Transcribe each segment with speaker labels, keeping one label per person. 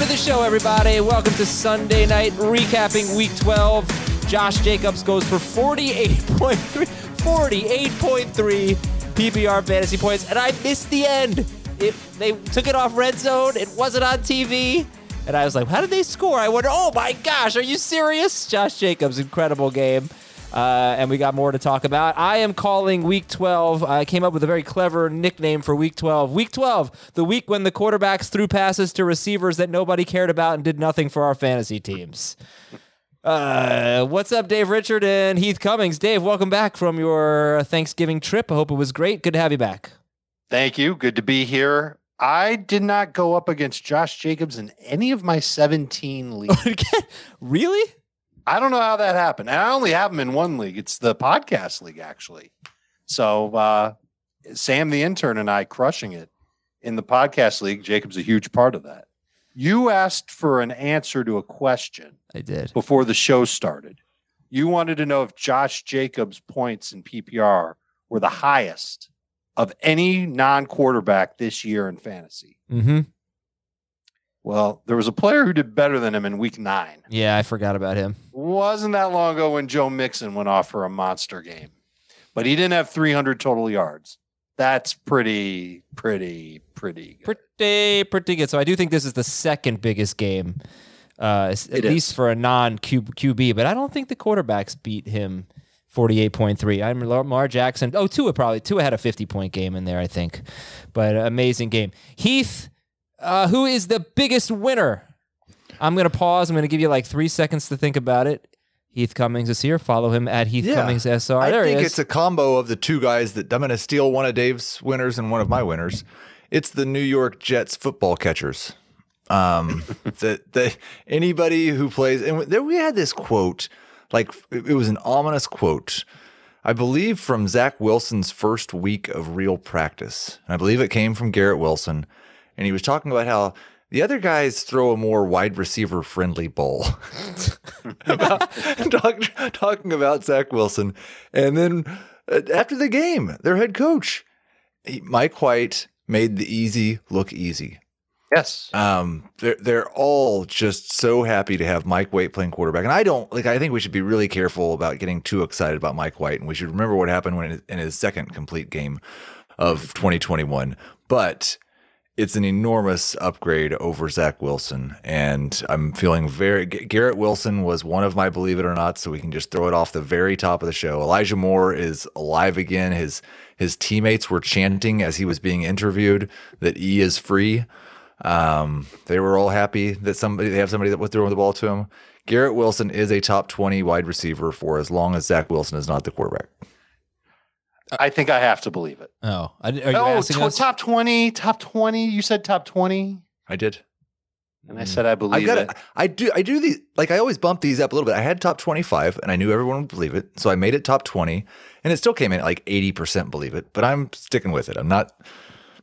Speaker 1: To the show, everybody. Welcome to Sunday night recapping week 12. Josh Jacobs goes for 48.3, 48.3 PPR fantasy points, and I missed the end. It, they took it off red zone. It wasn't on TV. And I was like, how did they score? I wonder, oh my gosh, are you serious? Josh Jacobs, incredible game. Uh, and we got more to talk about. I am calling week 12. I came up with a very clever nickname for week 12. Week 12, the week when the quarterbacks threw passes to receivers that nobody cared about and did nothing for our fantasy teams. Uh, what's up, Dave Richard and Heath Cummings? Dave, welcome back from your Thanksgiving trip. I hope it was great. Good to have you back.
Speaker 2: Thank you. Good to be here. I did not go up against Josh Jacobs in any of my 17 leagues.
Speaker 1: really?
Speaker 2: I don't know how that happened. And I only have them in one league. It's the podcast league, actually. So uh, Sam, the intern, and I crushing it in the podcast league. Jacob's a huge part of that. You asked for an answer to a question
Speaker 1: I did.
Speaker 2: before the show started. You wanted to know if Josh Jacobs' points in PPR were the highest of any non quarterback this year in fantasy.
Speaker 1: Mm-hmm.
Speaker 2: Well, there was a player who did better than him in week nine.
Speaker 1: Yeah, I forgot about him.
Speaker 2: Wasn't that long ago when Joe Mixon went off for a monster game, but he didn't have 300 total yards. That's pretty, pretty, pretty good.
Speaker 1: Pretty, pretty good. So I do think this is the second biggest game, uh, at
Speaker 2: It
Speaker 1: least
Speaker 2: is.
Speaker 1: for a non QB. But I don't think the quarterbacks beat him. Forty-eight point three. I'm Lamar Jackson. Oh, Tua probably. Tua had a fifty-point game in there, I think. But amazing game. Heath, uh, who is the biggest winner? I'm gonna pause. I'm gonna give you like three seconds to think about it. Heath Cummings is here. Follow him at Heath
Speaker 3: Yeah.
Speaker 1: Cummings SR.
Speaker 3: I
Speaker 1: there
Speaker 3: think
Speaker 1: he is.
Speaker 3: it's a combo of the two guys that I'm going to steal one of Dave's winners and one of my winners. It's the New York Jets football catchers. Um, that that anybody who plays and there we had this quote, like it it was an ominous quote. I believe from Zach Wilson's first week of real practice. And I believe it came from Garrett Wilson. And he was talking about how the other guys throw a more wide receiver friendly ball. about, talk, talking about Zach Wilson. And then uh, after the game, their head coach, he, Mike White, made the easy look easy.
Speaker 2: Yes.
Speaker 3: Um, they're they're all just so happy to have Mike White playing quarterback, and I don't like. I think we should be really careful about getting too excited about Mike White, and we should remember what happened when in his second complete game of 2021. But it's an enormous upgrade over Zach Wilson, and I'm feeling very. Garrett Wilson was one of my believe it or not, so we can just throw it off the very top of the show. Elijah Moore is alive again. His his teammates were chanting as he was being interviewed that E is free. Um, they were all happy that somebody they have somebody that was throwing the ball to him. Garrett Wilson is a top 20 wide receiver for as long as Zach Wilson is not the quarterback.
Speaker 2: Uh, I think I have to believe it.
Speaker 1: Oh, I- are you
Speaker 2: Oh,
Speaker 1: asking
Speaker 2: tw-
Speaker 1: us?
Speaker 2: top 20, top 20. You said top 20.
Speaker 3: I did.
Speaker 2: And I said I
Speaker 3: I've
Speaker 2: believe
Speaker 3: got
Speaker 2: it.
Speaker 3: it. I do. I do these. Like I always bump these up a little bit. I had top twenty-five, and I knew everyone would believe it, so I made it top twenty, and it still came in at like eighty percent believe it. But I'm sticking with it. I'm not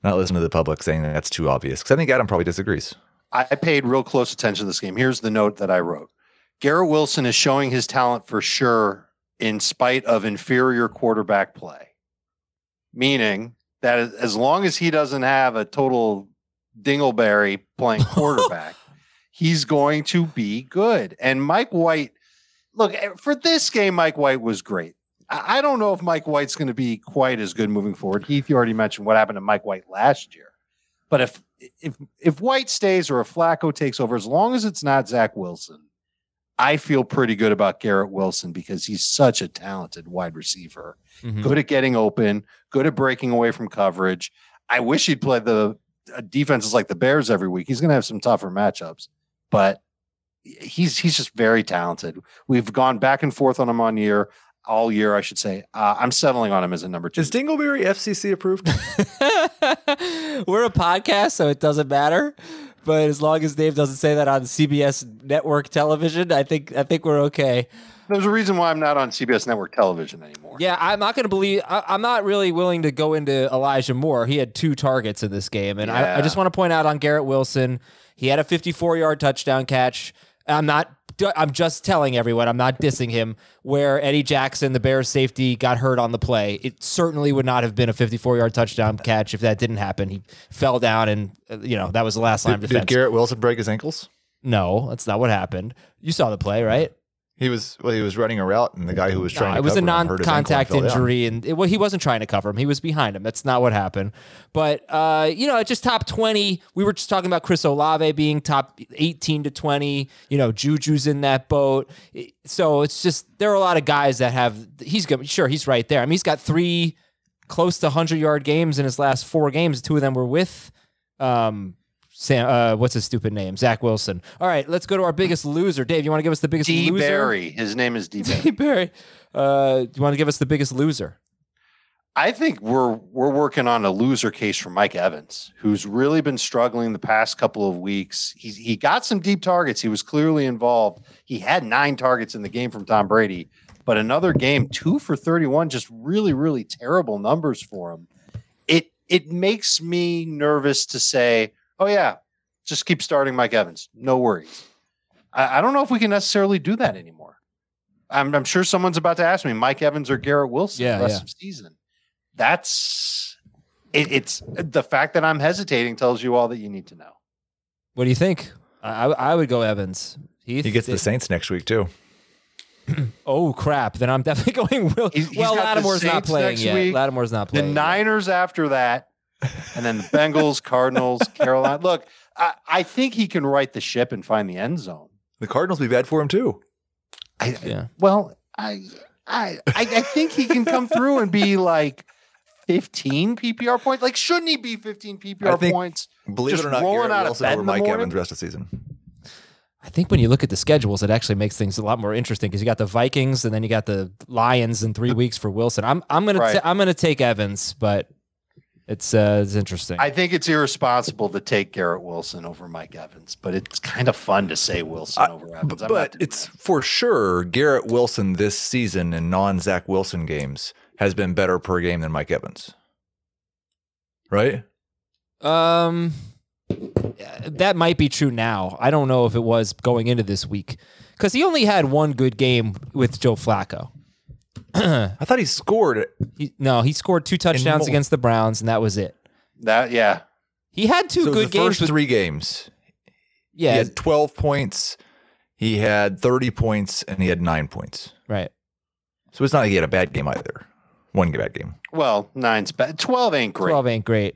Speaker 3: not listening to the public saying that that's too obvious because I think Adam probably disagrees.
Speaker 2: I paid real close attention to this game. Here's the note that I wrote Garrett Wilson is showing his talent for sure in spite of inferior quarterback play. Meaning that as long as he doesn't have a total dingleberry playing quarterback, he's going to be good. And Mike White, look, eh, for this game, Mike White was great. I I don't know if Mike White's going to be quite as good moving forward. Heath, you already mentioned what happened to Mike White last year. But if if if White stays or if Flacco takes over, as long as it's not Zach Wilson, I feel pretty good about Garrett Wilson because he's such a talented wide receiver.
Speaker 1: Mhm.
Speaker 2: Good at getting open, good at breaking away from coverage. I wish he'd play the uh, defenses like the Bears every week. He's going to have some tougher matchups, but he's he's just very talented. We've gone back and forth on him on year all year, I should say. Uh, I'm settling on him as a number two.
Speaker 3: Is Dingleberry FCC approved?
Speaker 1: We're a podcast, so it doesn't matter. But as long as Dave doesn't say that on CBS network television, I think I think we're okay.
Speaker 2: There's a reason why I'm not on CBS network television anymore.
Speaker 1: Yeah, I'm not going to believe. I, I'm not really willing to go into Elijah Moore. He had two targets in this game, and I, I just want to point out on Garrett Wilson, he had a 54 yard touchdown catch. I'm not. I'm just telling everyone. I'm not dissing him. Where Eddie Jackson, the Bears safety, got hurt on the play, it certainly would not have been a 54 yard touchdown catch if that didn't happen. He fell down, and uh, you know that was the last line of defense.
Speaker 3: did Garrett Wilson break his ankles?
Speaker 1: no, that's not what happened. You saw the play, right?
Speaker 3: He was well. He was running a route, and the guy who was trying
Speaker 1: No,
Speaker 3: to
Speaker 1: it was a
Speaker 3: cover him hurt his ankle and
Speaker 1: non-contact injury, and it, well, he wasn't trying to cover him. He was behind him. That's not what happened. But uh, you know, just top twenty. We were just talking about Chris Olave being top eighteen to twenty. You know, Juju's in that boat. So it's just there are a lot of guys that have. He's good. Sure, he's right there. I mean, he's got three close to hundred yard games in his last four games. Two of them were with. Um, Sam, uh, what's his stupid name? Zach Wilson. All right, let's go to our biggest loser. Dave, you want to give us the biggest
Speaker 2: D
Speaker 1: loser?
Speaker 2: Barry. His name is D Barry.
Speaker 1: Hey, Barry, uh, do you want to give us the biggest loser?
Speaker 2: I think we're we're working on a loser case for Mike Evans, who's really been struggling the past couple of weeks. He he got some deep targets. He was clearly involved. He had nine targets in the game from Tom Brady, but another game, two for thirty-one, just really really terrible numbers for him. It it makes me nervous to say, oh yeah, just keep starting Mike Evans. No worries. I, I don't know if we can necessarily do that anymore. I'm, I'm sure someone's about to ask me, Mike Evans or Garrett Wilson
Speaker 1: Yeah,
Speaker 2: the rest
Speaker 1: yeah.
Speaker 2: of season. That's it, it's the fact that I'm hesitating tells you all that you need to know.
Speaker 1: What do you think? I, I I would go Evans. Heath,
Speaker 3: He gets the Saints next week too.
Speaker 1: Oh crap! Then I'm definitely going. Will.
Speaker 2: He's- he's
Speaker 1: well, Lattimore's not playing
Speaker 2: next
Speaker 1: yet.
Speaker 2: week,
Speaker 1: Lattimore's not
Speaker 2: The
Speaker 1: playing. yet.
Speaker 2: Niners after that, and then the Bengals, Cardinals, Carolina. Look, I, I think he can right the ship and find the end zone.
Speaker 3: The Cardinals will be bad for him too.
Speaker 2: I,
Speaker 1: Yeah.
Speaker 2: Well, I, I, I, I think he can come through and be like 15 PPR points. Like, shouldn't he be 15 PPR
Speaker 3: I think-
Speaker 2: points?
Speaker 3: Believe
Speaker 2: Just
Speaker 3: it or not,
Speaker 2: rolling
Speaker 3: Garrett
Speaker 2: out of
Speaker 3: Wilson
Speaker 2: bed
Speaker 3: over
Speaker 2: in the
Speaker 3: Mike
Speaker 2: morning?
Speaker 3: Evans rest of the season.
Speaker 1: I think when you look at the schedules, it actually makes things a lot more interesting because you got the Vikings and then you got the Lions in three weeks for Wilson. I'm I'm gonna
Speaker 2: Right.
Speaker 1: ta- I'm gonna take Evans, but it's uh it's interesting.
Speaker 2: I think it's irresponsible to take Garrett Wilson over Mike Evans, but it's kind of fun to say Wilson
Speaker 3: I-
Speaker 2: over Evans. I'm
Speaker 3: but it's
Speaker 2: that.
Speaker 3: for sure Garrett Wilson this season in non Zach Wilson games has been better per game than Mike Evans. Right?
Speaker 1: Um, that might be true now. I don't know if it was going into this week because he only had one good game with Joe Flacco.
Speaker 3: I thought he scored
Speaker 1: He, no, he scored two touchdowns against the Browns, and that was it.
Speaker 2: that. Yeah,
Speaker 1: He had two
Speaker 3: so
Speaker 1: good
Speaker 3: the
Speaker 1: games.
Speaker 3: first
Speaker 1: With,
Speaker 3: three games.
Speaker 1: yeah,
Speaker 3: He had 12 points, he had 30 points, and he had nine points.
Speaker 1: right.
Speaker 3: So it's not like he had a bad game either. One bad game.
Speaker 2: well, nine's bad. Twelve ain't great.
Speaker 1: Twelve ain't great.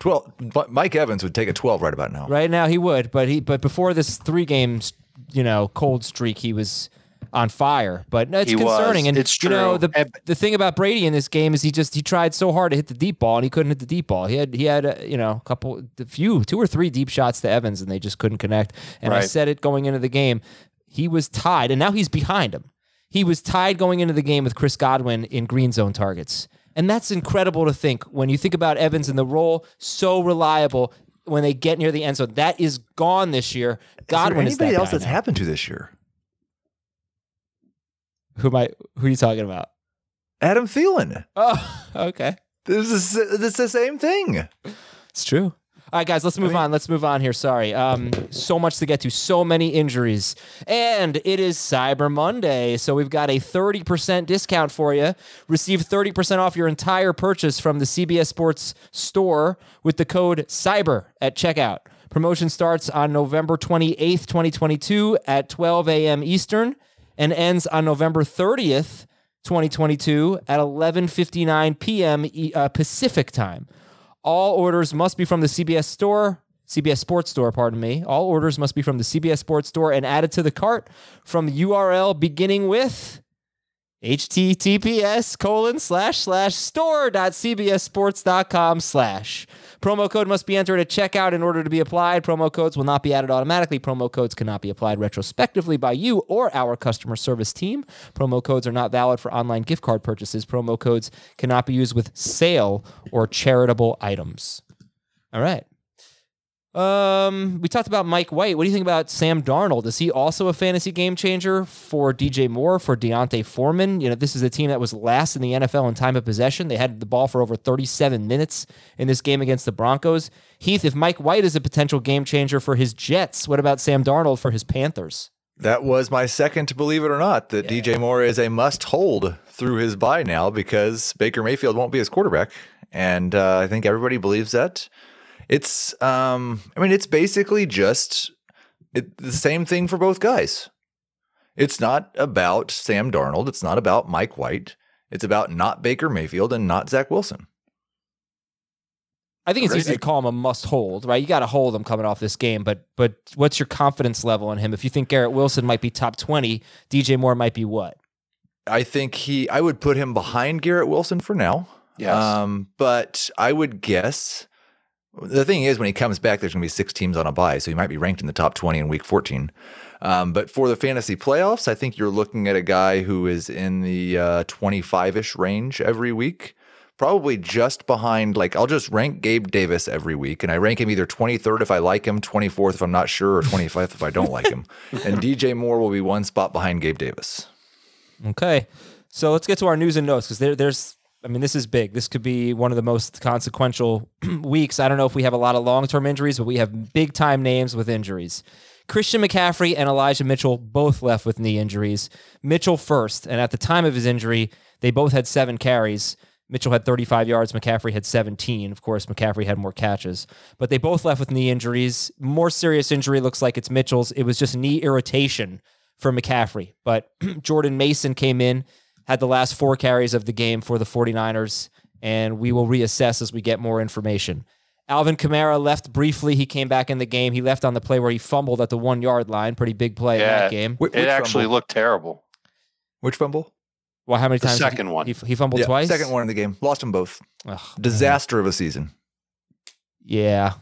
Speaker 3: 12. But Mike Evans would take a 12 right about now.
Speaker 1: Right now he would, but he but before this three games, you know, cold streak, he was on fire. But no, it's
Speaker 2: He was.
Speaker 1: concerning. And
Speaker 2: It's true.
Speaker 1: you know, the
Speaker 2: And-
Speaker 1: the thing about Brady in this game is he just he tried so hard to hit the deep ball and he couldn't hit the deep ball. He had he had uh, you know a couple, a few, two or three deep shots to Evans and they just couldn't connect. And I said it going into the game, he was tied, and now he's behind him. He was tied going into the game with Chris Godwin in green zone targets. And that's incredible to think when you think about Evans and the role, so reliable when they get near the end zone. That is gone this year. Godwin
Speaker 3: is
Speaker 1: is
Speaker 3: there anybody
Speaker 1: that
Speaker 3: else
Speaker 1: guy
Speaker 3: that's
Speaker 1: now.
Speaker 3: happened to this year?
Speaker 1: Who am I, who are you talking about?
Speaker 3: Adam Thielen.
Speaker 1: Oh, okay.
Speaker 3: This is it's the same thing.
Speaker 1: It's true. All right, guys, let's move on. Let's move on here. Sorry. Um, so much to get to, so many injuries. And it is Cyber Monday. So we've got a 30% discount for you. Receive 30% off your entire purchase from the CBS Sports store with the code CYBER at checkout. Promotion starts on November 28th, 2022 at 12 a.m. Eastern and ends on November 30th, 2022 at 11:59 p.m. Uh, Pacific time. All orders must be from the CBS store, CBS Sports store, pardon me. All orders must be from the CBS Sports store and added to the cart from URL beginning with https colon slash slash store.cbssports.com slash. Promo code must be entered at checkout in order to be applied. Promo codes will not be added automatically. Promo codes cannot be applied retrospectively by you or our customer service team. Promo codes are not valid for online gift card purchases. Promo codes cannot be used with sale or charitable items. All right. Um, we talked about Mike White. What do you think about Sam Darnold? Is he also a fantasy game changer for DJ Moore, for D'Onta Foreman? You know, this is a team that was last in the NFL in time of possession. They had the ball for over 37 minutes in this game against the Broncos. Heath, if Mike White is a potential game changer for his Jets, what about Sam Darnold for his Panthers?
Speaker 3: That was my second to believe it or not that DJ Moore is a must hold through his bye now because Baker Mayfield won't be his quarterback. And uh, I think everybody believes that. It's, um, I mean, it's basically just it, the same thing for both guys. It's not about Sam Darnold. It's not about Mike White. It's about not Baker Mayfield and not Zach Wilson.
Speaker 1: I think it's
Speaker 3: Right.
Speaker 1: easy to call him a must hold, right? You got to hold him coming off this game, but but what's your confidence level in him? If you think Garrett Wilson might be top 20, DJ Moore might be what?
Speaker 3: I think he, I would put him behind Garrett Wilson for now.
Speaker 2: Yes.
Speaker 3: Um, but I would guess the thing is when he comes back, there's going to be six teams on a bye, so he might be ranked in the top 20 in week 14. Um, but for the fantasy playoffs, I think you're looking at a guy who is in the uh, 25 ish range every week. Probably just behind, like, I'll just rank Gabe Davis every week, and I rank him either 23rd if I like him, 24th if I'm not sure, or 25th if I don't like him. And DJ Moore will be one spot behind Gabe Davis.
Speaker 1: Okay. So let's get to our news and notes because there, there's, I mean, this is big. This could be one of the most consequential weeks. I don't know if we have a lot of long term injuries, but we have big time names with injuries. Christian McCaffrey and Elijah Mitchell both left with knee injuries. Mitchell first, and at the time of his injury, they both had seven carries. Mitchell had 35 yards, McCaffrey had 17. Of course, McCaffrey had more catches, but they both left with knee injuries. More serious injury looks like it's Mitchell's. It was just knee irritation for McCaffrey, but Jordan Mason came in, had the last four carries of the game for the 49ers, and we will reassess as we get more information. Alvin Kamara left briefly. He came back in the game. He left on the play where he fumbled at the one yard line. Pretty big play in that game.
Speaker 3: Wh-
Speaker 2: it actually
Speaker 3: fumble?
Speaker 2: looked terrible.
Speaker 3: Which fumble?
Speaker 1: Well, how many
Speaker 2: The
Speaker 1: times?
Speaker 2: second
Speaker 1: he,
Speaker 2: one.
Speaker 1: He, he fumbled
Speaker 3: Yeah,
Speaker 1: twice.
Speaker 3: Second one in the game. Lost them both.
Speaker 1: Ugh,
Speaker 3: Disaster of a season.
Speaker 1: Yeah.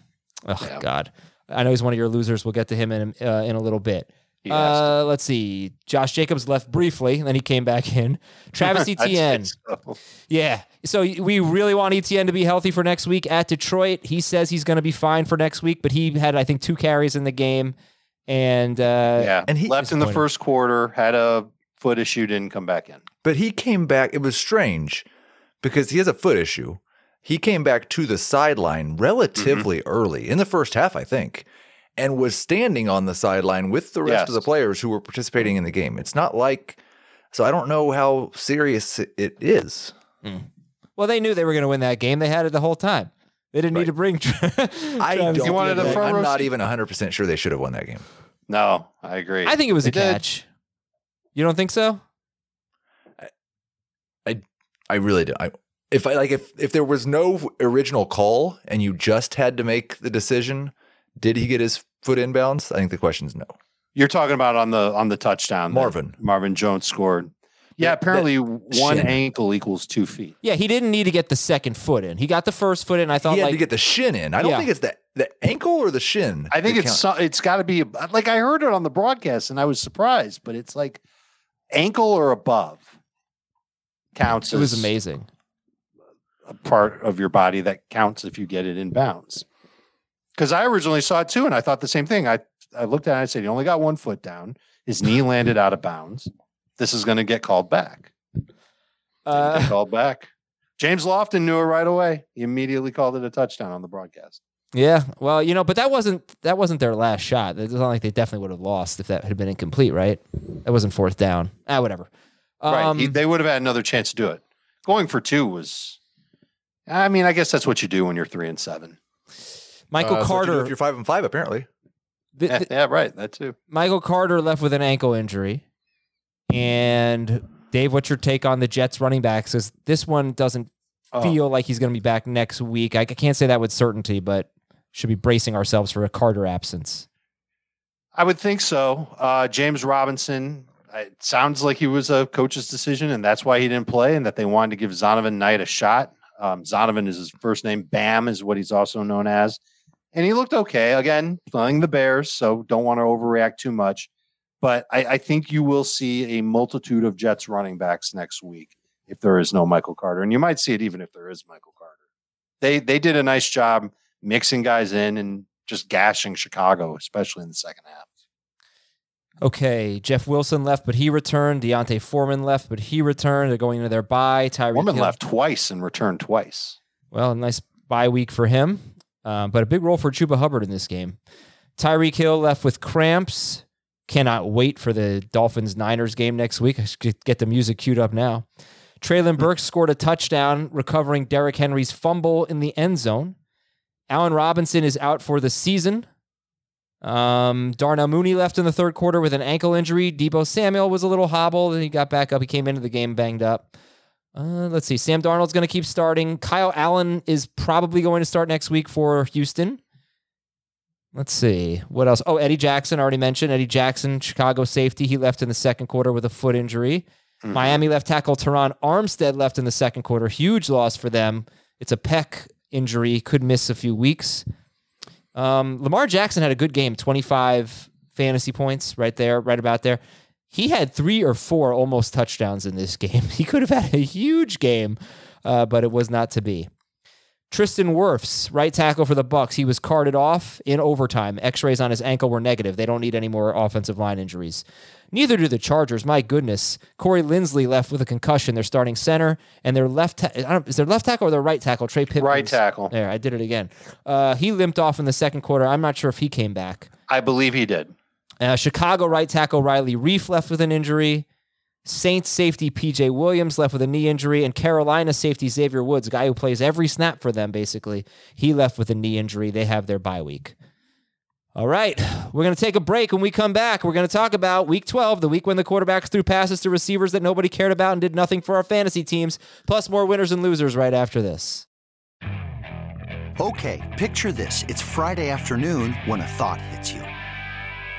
Speaker 1: Oh
Speaker 2: Yeah.
Speaker 1: God. I know he's one of your losers. We'll get to him in uh, in a little bit.
Speaker 2: He has to.
Speaker 1: Uh, let's see. Josh Jacobs left briefly, and then he came back in. Travis Etienne.
Speaker 2: so.
Speaker 1: Yeah. So we really want Etienne to be healthy for next week at Detroit. He says he's going to be fine for next week, but he had I think two carries in the game, and uh,
Speaker 2: Yeah.
Speaker 3: And he-
Speaker 2: left in the first quarter, had a foot issue, didn't come back in.
Speaker 3: But he came back. It was strange because he has a foot issue. He came back to the sideline relatively
Speaker 2: Mm-hmm.
Speaker 3: early in the first half, I think, and was standing on the sideline with the rest of the players who were participating in the game. It's not like, so I don't know how serious it it is. Mm.
Speaker 1: well, they knew they were going to win that game. They had it the whole time. They didn't need to bring.
Speaker 3: I don't.
Speaker 2: You wanted a front
Speaker 3: I'm
Speaker 2: row
Speaker 3: not even 100 percent sure they should have won that game.
Speaker 2: No, I agree.
Speaker 1: I think it was
Speaker 2: They
Speaker 1: a
Speaker 2: did.
Speaker 1: catch. You don't think so?
Speaker 3: I I really do. I, if I like, if if there was no original call and you just had to make the decision, did he get his foot inbounds? I think the question is no.
Speaker 2: You're talking about on the on the touchdown.
Speaker 3: Marvin.
Speaker 2: Marvin Jones scored. Yeah,
Speaker 3: That-
Speaker 2: apparently one
Speaker 3: shin.
Speaker 2: ankle equals two feet.
Speaker 1: Yeah, he didn't need to get the second foot in. He got the first foot in. I thought
Speaker 3: he had
Speaker 1: like
Speaker 3: to get the shin in. I don't
Speaker 1: Yeah.
Speaker 3: think it's the the ankle or the shin.
Speaker 2: I think it's so, it's got to be like I heard it on the broadcast and I was surprised, but it's like ankle or above counts.
Speaker 1: it was
Speaker 2: as-
Speaker 1: amazing.
Speaker 2: a part of your body that counts if you get it in bounds. Because I originally saw it too, and I thought the same thing. I I looked at it and I said, he only got one foot down. His knee landed out of bounds. This is going to get called back. Didn't get
Speaker 1: Uh,
Speaker 2: called back. James Lofton knew it right away. He immediately called it a touchdown on the broadcast.
Speaker 1: yeah, well, you know, but that wasn't that wasn't their last shot. It's not like they definitely would have lost if that had been incomplete, right? That wasn't fourth down. Ah, whatever.
Speaker 2: right.
Speaker 1: Um,
Speaker 2: He, they would have had another chance to do it. Going for two was, I mean, I guess that's what you do when you're three and seven.
Speaker 1: Michael
Speaker 3: Uh, that's what you
Speaker 1: Carter.
Speaker 3: If you're five and five, apparently.
Speaker 1: th-
Speaker 2: Yeah, yeah, right. That too.
Speaker 1: Michael Carter left with an ankle injury. And Dave, what's your take on the Jets running backs? Because this one doesn't
Speaker 2: Oh.
Speaker 1: feel like he's going to be back next week. I, I can't say that with certainty, but should be bracing ourselves for a Carter absence.
Speaker 2: I would think so. Uh, James Robinson, it sounds like he was a coach's decision, and that's why he didn't play, and that they wanted to give Zonovan Knight a shot. Um, Zonovan is his first name. Bam is what he's also known as. And he looked okay. Again, playing the Bears, so don't want to overreact too much. But I, I think you will see a multitude of Jets running backs next week if there is no Michael Carter. And you might see it even if there is Michael Carter. They they did a nice job mixing guys in and just gashing Chicago, especially in the second half.
Speaker 1: Okay, Jeff Wilson left, but he returned. D'Onta Foreman left, but he returned. They're going into their bye. Tyree
Speaker 2: Woman
Speaker 1: Hill-
Speaker 2: left twice and returned twice.
Speaker 1: Well, a nice bye week for him, um, but a big role for Chuba Hubbard in this game. Tyreek Hill left with cramps. Cannot wait for the Dolphins Niners game next week. I should get the music queued up now. Treylon Burks scored a touchdown, recovering Derrick Henry's fumble in the end zone. Allen Robinson is out for the season. Um, Darnell Mooney left in the third quarter with an ankle injury. Deebo Samuel was a little hobbled, and he got back up. He came into the game banged up. Uh, let's see. Sam Darnold's going to keep starting. Kyle Allen is probably going to start next week for Houston. Let's see. What else? Oh, Eddie Jackson, already mentioned. Eddie Jackson, Chicago safety. He left in the second quarter with a foot injury. Miami left tackle Terron Armstead left in the second quarter. Huge loss for them. It's a pec injury. Could miss a few weeks. Um, Lamar Jackson had a good game, 25 fantasy points right there, right about there. He had three or four almost touchdowns in this game. He could have had a huge game, uh, but it was not to be. Tristan Wirfs, right tackle for the Bucs, he was carted off in overtime. X-rays on his ankle were negative. They don't need any more offensive line injuries. Neither do the Chargers. My goodness, Corey Linsley left with a concussion. They're starting center, and their left ta- I don't, is their left tackle or their right tackle? Trey Pipkins.
Speaker 2: Right tackle.
Speaker 1: There, I did it again. Uh, he limped off in the second quarter. I'm not sure if he came back.
Speaker 2: I believe he did.
Speaker 1: Uh, Chicago right tackle Riley Reiff left with an injury. Saints safety PJ Williams left with a knee injury. And Carolina safety Xavier Woods, guy who plays every snap for them, basically, he left with a knee injury. They have their bye week. All right, we're going to take a break. When we come back, we're going to talk about week 12, the week when the quarterbacks threw passes to receivers that nobody cared about and did nothing for our fantasy teams, plus more winners and losers right after this.
Speaker 4: Okay, picture this. It's Friday afternoon when a thought hits you.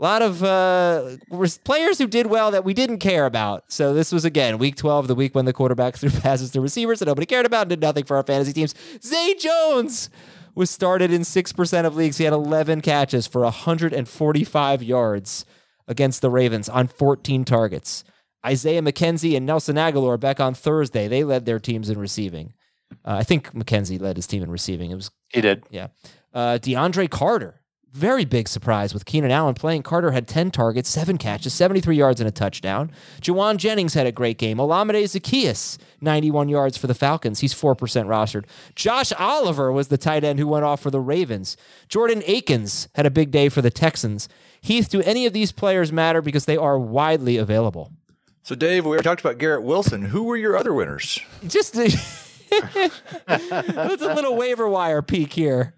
Speaker 1: A lot of uh, players who did well that we didn't care about. So this was again week 12, the week when the quarterback threw passes to receivers that nobody cared about and did nothing for our fantasy teams. Zay Jones was started in 6% of leagues. He had 11 catches for 145 yards against the Ravens on 14 targets. Isaiah McKenzie and Nelson Agholor back on Thursday. They led their teams in receiving. Uh, I think McKenzie led his team in receiving. It was
Speaker 2: He did.
Speaker 1: yeah. Uh, DeAndre Carter, very big surprise with Keenan Allen playing. Carter had 10 targets, seven catches, 73 yards, and a touchdown. Jauan Jennings had a great game. Olamide Zaccheaus, 91 yards for the Falcons. He's 4% rostered. Josh Oliver was the tight end who went off for the Ravens. Jordan Akins had a big day for the Texans. Heath, do any of these players matter because they are widely available?
Speaker 3: So, Dave, we talked about Garrett Wilson. Who were your other winners?
Speaker 1: Just That's a little waiver wire peek here.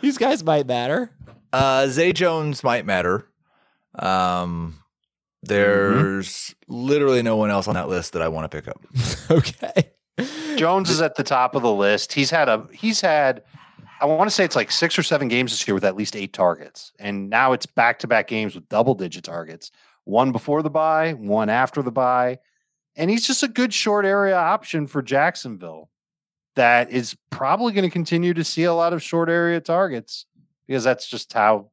Speaker 1: These guys might matter.
Speaker 3: Uh, Zay Jones might matter. Um, there's literally no one else on that list that I want to pick up.
Speaker 1: Okay.
Speaker 2: Jones is at the top of the list. He's had a he's had I want to say it's like six or seven games this year with at least eight targets. And now it's back to back games with double digit targets. One before the bye, one after the bye. And he's just a good short area option for Jacksonville that is probably going to continue to see a lot of short area targets because that's just how,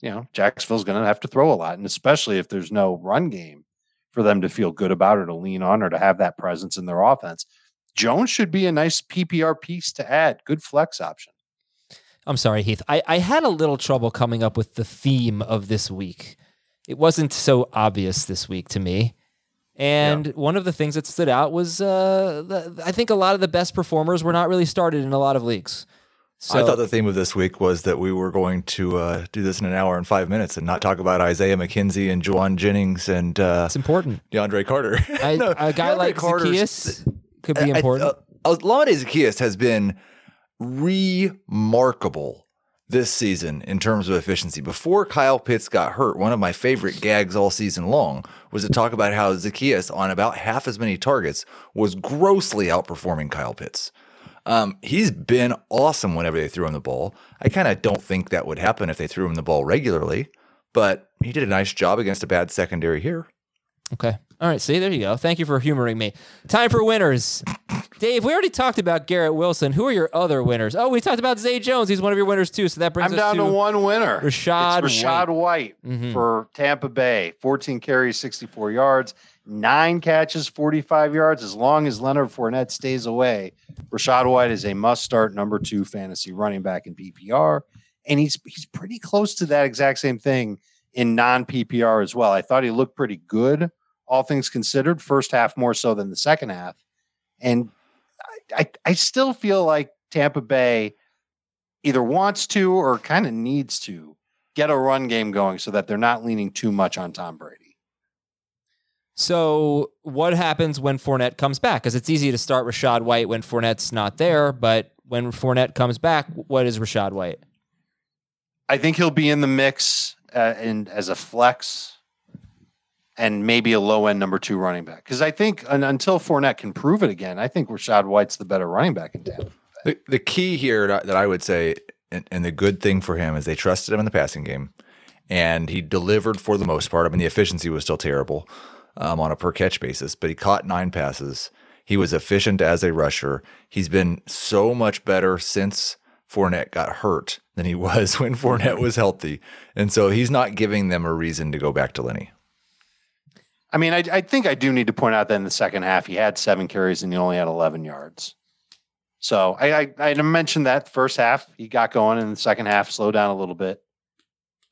Speaker 2: you know, Jacksonville's going to have to throw a lot. And especially if there's no run game for them to feel good about or to lean on or to have that presence in their offense. Jones should be a nice PPR piece to add. Good flex option.
Speaker 1: I'm sorry, Heath. I, I had a little trouble coming up with the theme of this week. It wasn't so obvious this week to me. And one of the things that stood out was uh, the, I think a lot of the best performers were not really started in a lot of leagues. So
Speaker 3: I thought the theme of this week was that we were going to uh, do this in an hour and five minutes and not talk about Isaiah McKenzie and Jauan Jennings and uh,
Speaker 1: it's important.
Speaker 3: DeAndre Carter.
Speaker 1: I,
Speaker 3: No,
Speaker 1: a guy
Speaker 3: DeAndre
Speaker 1: like
Speaker 3: Carter's-
Speaker 1: Zaccheaus could be
Speaker 3: I- I-
Speaker 1: important.
Speaker 3: Uh, Zaccheaus has been remarkable this season in terms of efficiency. Before Kyle Pitts got hurt, one of my favorite gags all season long was to talk about how Zaccheaus, on about half as many targets, was grossly outperforming Kyle Pitts. Um, he's been awesome whenever they threw him the ball. I kind of don't think that would happen if they threw him the ball regularly, but he did a nice job against a bad secondary here.
Speaker 1: Okay. All right. See, there you go. Thank you for humoring me. Time for winners. Dave, we already talked about Garrett Wilson. Who are your other winners? Oh, we talked about Zay Jones. He's one of your winners too. So that brings
Speaker 2: I'm
Speaker 1: us
Speaker 2: down
Speaker 1: to,
Speaker 2: to one winner.
Speaker 1: Rachaad
Speaker 2: it's Rachaad White,
Speaker 1: Mhm.
Speaker 2: for Tampa Bay. 14 carries, 64 yards, nine catches, 45 yards. As long as Leonard Fournette stays away, Rachaad White is a must-start number two fantasy running back in PPR, and he's he's pretty close to that exact same thing in non-PPR as well. I thought he looked pretty good, all things considered. First half more so than the second half, and I, I, I still feel like Tampa Bay either wants to or kind of needs to get a run game going so that they're not leaning too much on Tom Brady.
Speaker 1: So what happens when Fournette comes back? Because it's easy to start Rachaad White when Fournette's not there, but when Fournette comes back, what is Rachaad White?
Speaker 2: I think he'll be in the mix uh, and as a flex and maybe a low end number two running back. Because I think un- until Fournette can prove it again, I think Rachaad White's the better running back in Tampa.
Speaker 3: The, the key here that that I would say, and, and the good thing for him is they trusted him in the passing game, and he delivered for the most part. I mean, the efficiency was still terrible um, on a per catch basis, but he caught nine passes. He was efficient as a rusher. He's been so much better since Fournette got hurt than he was when Fournette was healthy, and so he's not giving them a reason to go back to Lenny.
Speaker 2: I mean, I, I think I do need to point out that in the second half, he had seven carries and he only had 11 yards. So I, I, I mentioned that first half he got going, and the second half slowed down a little bit.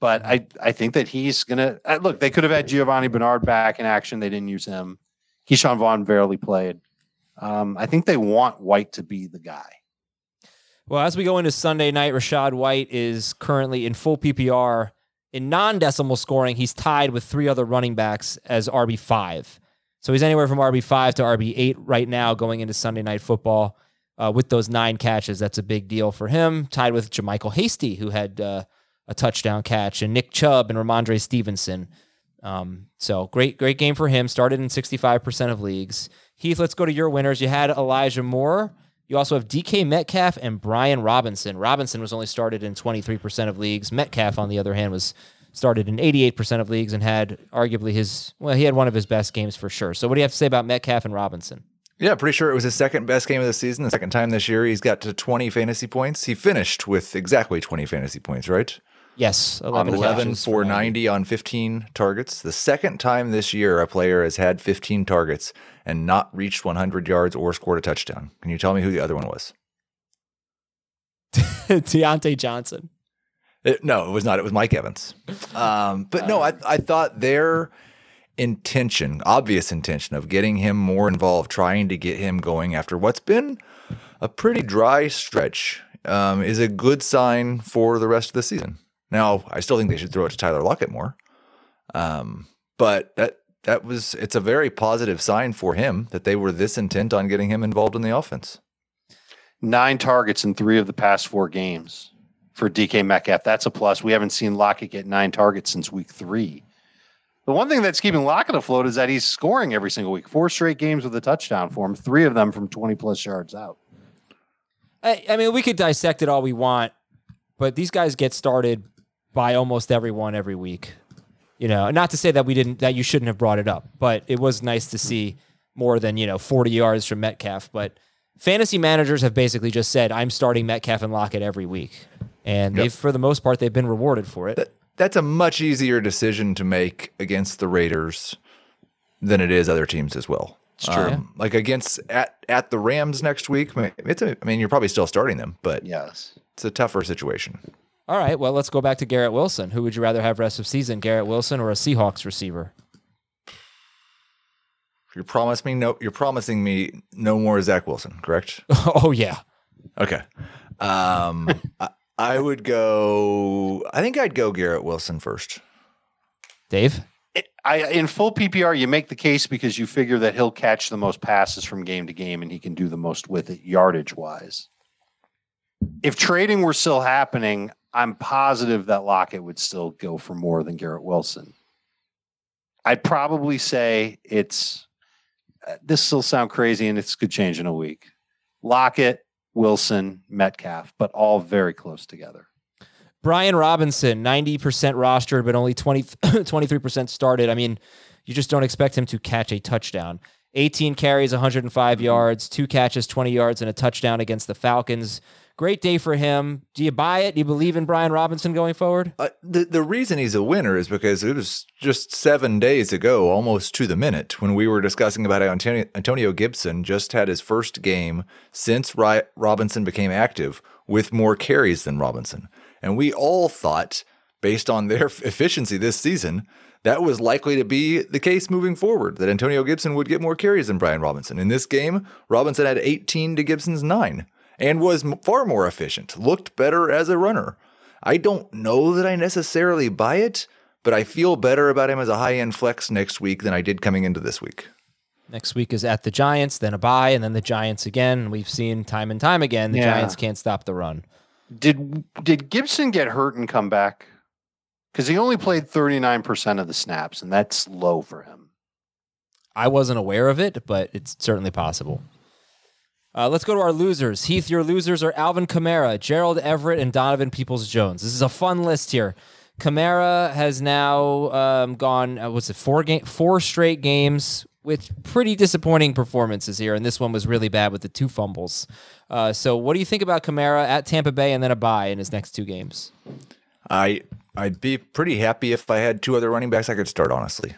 Speaker 2: But I, I think that he's gonna uh, look. They could have had Giovani Bernard back in action. They didn't use him. Ke'Shawn Vaughn barely played. Um, I think they want White to be the guy.
Speaker 1: Well, as we go into Sunday night, Rachaad White is currently in full PPR. In non decimal scoring, he's tied with three other running backs as RB5. So he's anywhere from RB5 to RB8 right now going into Sunday night football uh, with those nine catches. That's a big deal for him. Tied with JaMycal Hasty, who had uh, a touchdown catch, and Nick Chubb and Rhamondre Stevenson. Um, so great, great game for him. Started in 65% of leagues. Heath, let's go to your winners. You had Elijah Moore. You also have DK Metcalf and Brian Robinson. Robinson was only started in 23% of leagues. Metcalf, on the other hand, was started in 88% of leagues and had arguably his, well, he had one of his best games for sure. So, what do you have to say about Metcalf and Robinson?
Speaker 3: Yeah, pretty sure it was his second best game of the season. The second time this year, he's got to 20 fantasy points. He finished with exactly 20 fantasy points, right?
Speaker 1: Yes, 11,
Speaker 3: 11
Speaker 1: catches
Speaker 3: for 90 on 15 targets. The second time this year a player has had 15 targets and not reached 100 yards or scored a touchdown. Can you tell me who the other one was?
Speaker 1: Diontae Johnson.
Speaker 3: It- no, it was not. It was Mike Evans. Um, but no, I, I thought their intention, obvious intention of getting him more involved, trying to get him going after what's been a pretty dry stretch, um, is a good sign for the rest of the season. Now, I still think they should throw it to Tyler Lockett more. Um, but that that was it's a very positive sign for him that they were this intent on getting him involved in the offense.
Speaker 2: Nine targets in three of the past four games for DK Metcalf. That's a plus. We haven't seen Lockett get nine targets since week three. The one thing that's keeping Lockett afloat is that he's scoring every single week. Four straight games with a touchdown for him, three of them from 20 plus yards out.
Speaker 1: I, I mean, we could dissect it all we want, but these guys get started by almost everyone every week. You know, not to say that we didn't that you shouldn't have brought it up, but it was nice to see more than you know 40 yards from Metcalf. But fantasy managers have basically just said, "I'm starting Metcalf and Lockett every week," and they've for the most part they've been rewarded for it.
Speaker 3: That's a much easier decision to make against the Raiders than it is other teams as well. It's
Speaker 2: true.
Speaker 3: Um, like against at at the Rams next week, I it's a, I mean you're probably still starting them, but
Speaker 2: Yes.
Speaker 3: it's a tougher situation.
Speaker 1: All right, well, let's go back to Garrett Wilson. Who would you rather have rest of season, Garrett Wilson or a Seahawks receiver?
Speaker 3: You're promising me no. You're promising me no more Zach Wilson, correct?
Speaker 1: oh yeah,
Speaker 3: Okay. Um, I, I would go. I think I'd go Garrett Wilson first.
Speaker 1: Dave.
Speaker 2: I in full PPR, you make the case because you figure that he'll catch the most passes from game to game and he can do the most with it yardage wise. If trading were still happening, I'm positive that Lockett would still go for more than Garrett Wilson. I'd probably say it's uh, this still sound crazy and this could change in a week. Lockett, Wilson, Metcalf, but all very close together.
Speaker 1: Brian Robinson, 90% rostered, but only 20, 23% started. I mean, you just don't expect him to catch a touchdown. 18 carries, 105 yards, two catches, 20 yards, and a touchdown against the Falcons. Great day for him. Do you buy it? Do you believe in Brian Robinson going forward?
Speaker 3: Uh, the the reason he's a winner is because it was just seven days ago, almost to the minute, when we were discussing about Antonio, Antonio Gibson just had his first game since Ry- Robinson became active with more carries than Robinson, and we all thought, based on their efficiency this season, that was likely to be the case moving forward. That Antonio Gibson would get more carries than Brian Robinson. In this game, Robinson had 18 to Gibson's nine and was m- far more efficient, looked better as a runner. I don't know that I necessarily buy it, but I feel better about him as a high end flex next week than I did coming into this week.
Speaker 1: Next week is at the Giants, then a bye, and then the Giants again. We've seen time and time again the
Speaker 2: Yeah.
Speaker 1: Giants can't stop the run.
Speaker 2: Did did Gibson get hurt and come back? Because he only played 39% of the snaps, and that's low for him.
Speaker 1: I wasn't aware of it, but it's certainly possible. Uh, let's go to our losers. Heath, your losers are Alvin Kamara, Gerald Everett, and Donovan Peoples Jones. This is a fun list here. Kamara has now um, gone, uh, what's it, four game, four straight games with pretty disappointing performances here, and this one was really bad with the two fumbles. Uh, so, what do you think about Kamara at Tampa Bay and then a bye in his next two games?
Speaker 3: I I'd be pretty happy if I had two other running backs I could start. Honestly,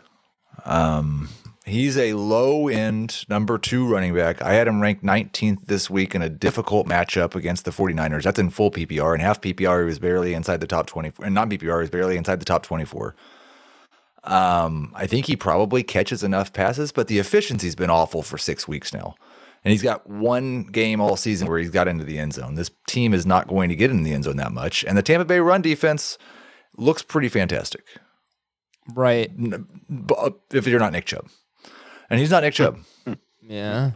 Speaker 3: um, he's a low end number two running back. I had him ranked 19th this week in a difficult matchup against the 49ers. That's in full PPR and half PPR. He was barely inside the top 24, and non PPR he was barely inside the top 24. Um, I think he probably catches enough passes, but the efficiency's been awful for six weeks now. And he's got one game all season where he's got into the end zone. This team is not going to get in the end zone that much. And the Tampa Bay run defense looks pretty fantastic.
Speaker 1: Right.
Speaker 3: But if you're not Nick Chubb. And he's not Nick Chubb.
Speaker 1: Yeah.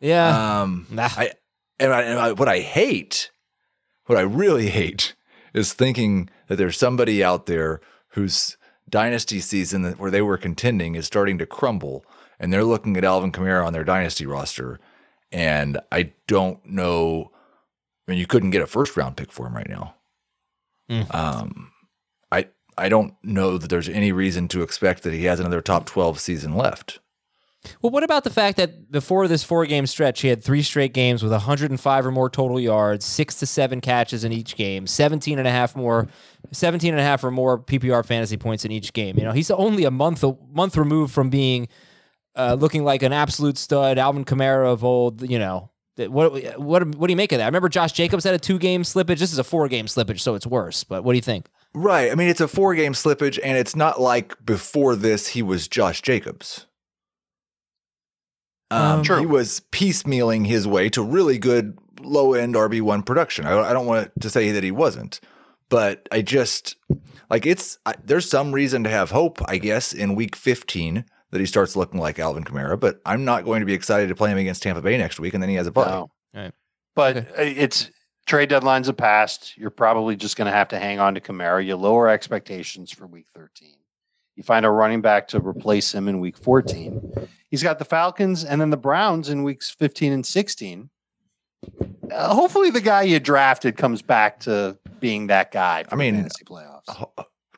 Speaker 1: Yeah.
Speaker 3: Um,
Speaker 1: Nah.
Speaker 3: I, and, I, and I, what I hate, what I really hate, is thinking that there's somebody out there whose dynasty season that, where they were contending is starting to crumble, and they're looking at Alvin Kamara on their dynasty roster, and I don't know. I mean, you couldn't get a first round pick for him right now. Um, I I don't know that there's any reason to expect that he has another top twelve season left.
Speaker 1: Well, what about the fact that before this four game stretch, he had three straight games with 105 or more total yards, six to seven catches in each game, 17 and a half more, 17 and a half or more PPR fantasy points in each game. You know, he's only a month a month removed from being uh, looking like an absolute stud, Alvin Kamara of old. You know, what what what do you make of that? I remember Josh Jacobs had a two game slippage. This is a four game slippage, so it's worse. But what do you think?
Speaker 3: Right. I mean, it's a four game slippage, and it's not like before this he was Josh Jacobs. Um,
Speaker 2: True.
Speaker 3: He was piecemealing his way to really good low end RB1 production. I, I don't want to say that he wasn't, but I just like it's I, there's some reason to have hope, I guess, in week 15 that he starts looking like Alvin Kamara, but I'm not going to be excited to play him against Tampa Bay next week, and then he has a bye.
Speaker 2: No.
Speaker 1: Right.
Speaker 2: But uh, it's trade deadlines have passed. You're probably just going to have to hang on to Kamara. You lower expectations for week 13. You find a running back to replace him in week 14. He's got the Falcons and then the Browns in weeks 15 and 16. Uh, hopefully, the guy you drafted comes back to being that guy. For
Speaker 3: I mean,
Speaker 2: fantasy playoffs.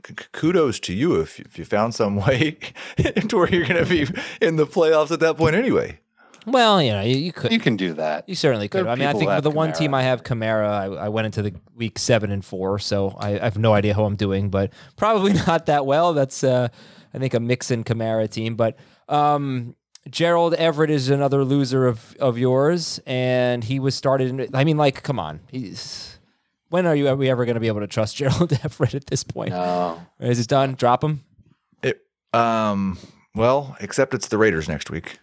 Speaker 3: k- k- kudos to you if if you found some way to where you're going to be in the playoffs at that point anyway.
Speaker 1: Well, you know, you, you could
Speaker 2: You can do that.
Speaker 1: You certainly could.
Speaker 2: There
Speaker 1: I mean, I think
Speaker 2: who
Speaker 1: with the
Speaker 2: have
Speaker 1: one team I have Kamara, I, I went into the week seven and four, so I, I have no idea how I'm doing, but probably not that well. That's uh, I think a mix in Kamara team, but um, Gerald Everett is another loser of of yours, and he was started. In, I mean, like, come on, he's. When are you are we ever going to be able to trust Gerald Everett at this point?
Speaker 2: No.
Speaker 1: Is it done? Drop him.
Speaker 3: It um well, except it's the Raiders next week.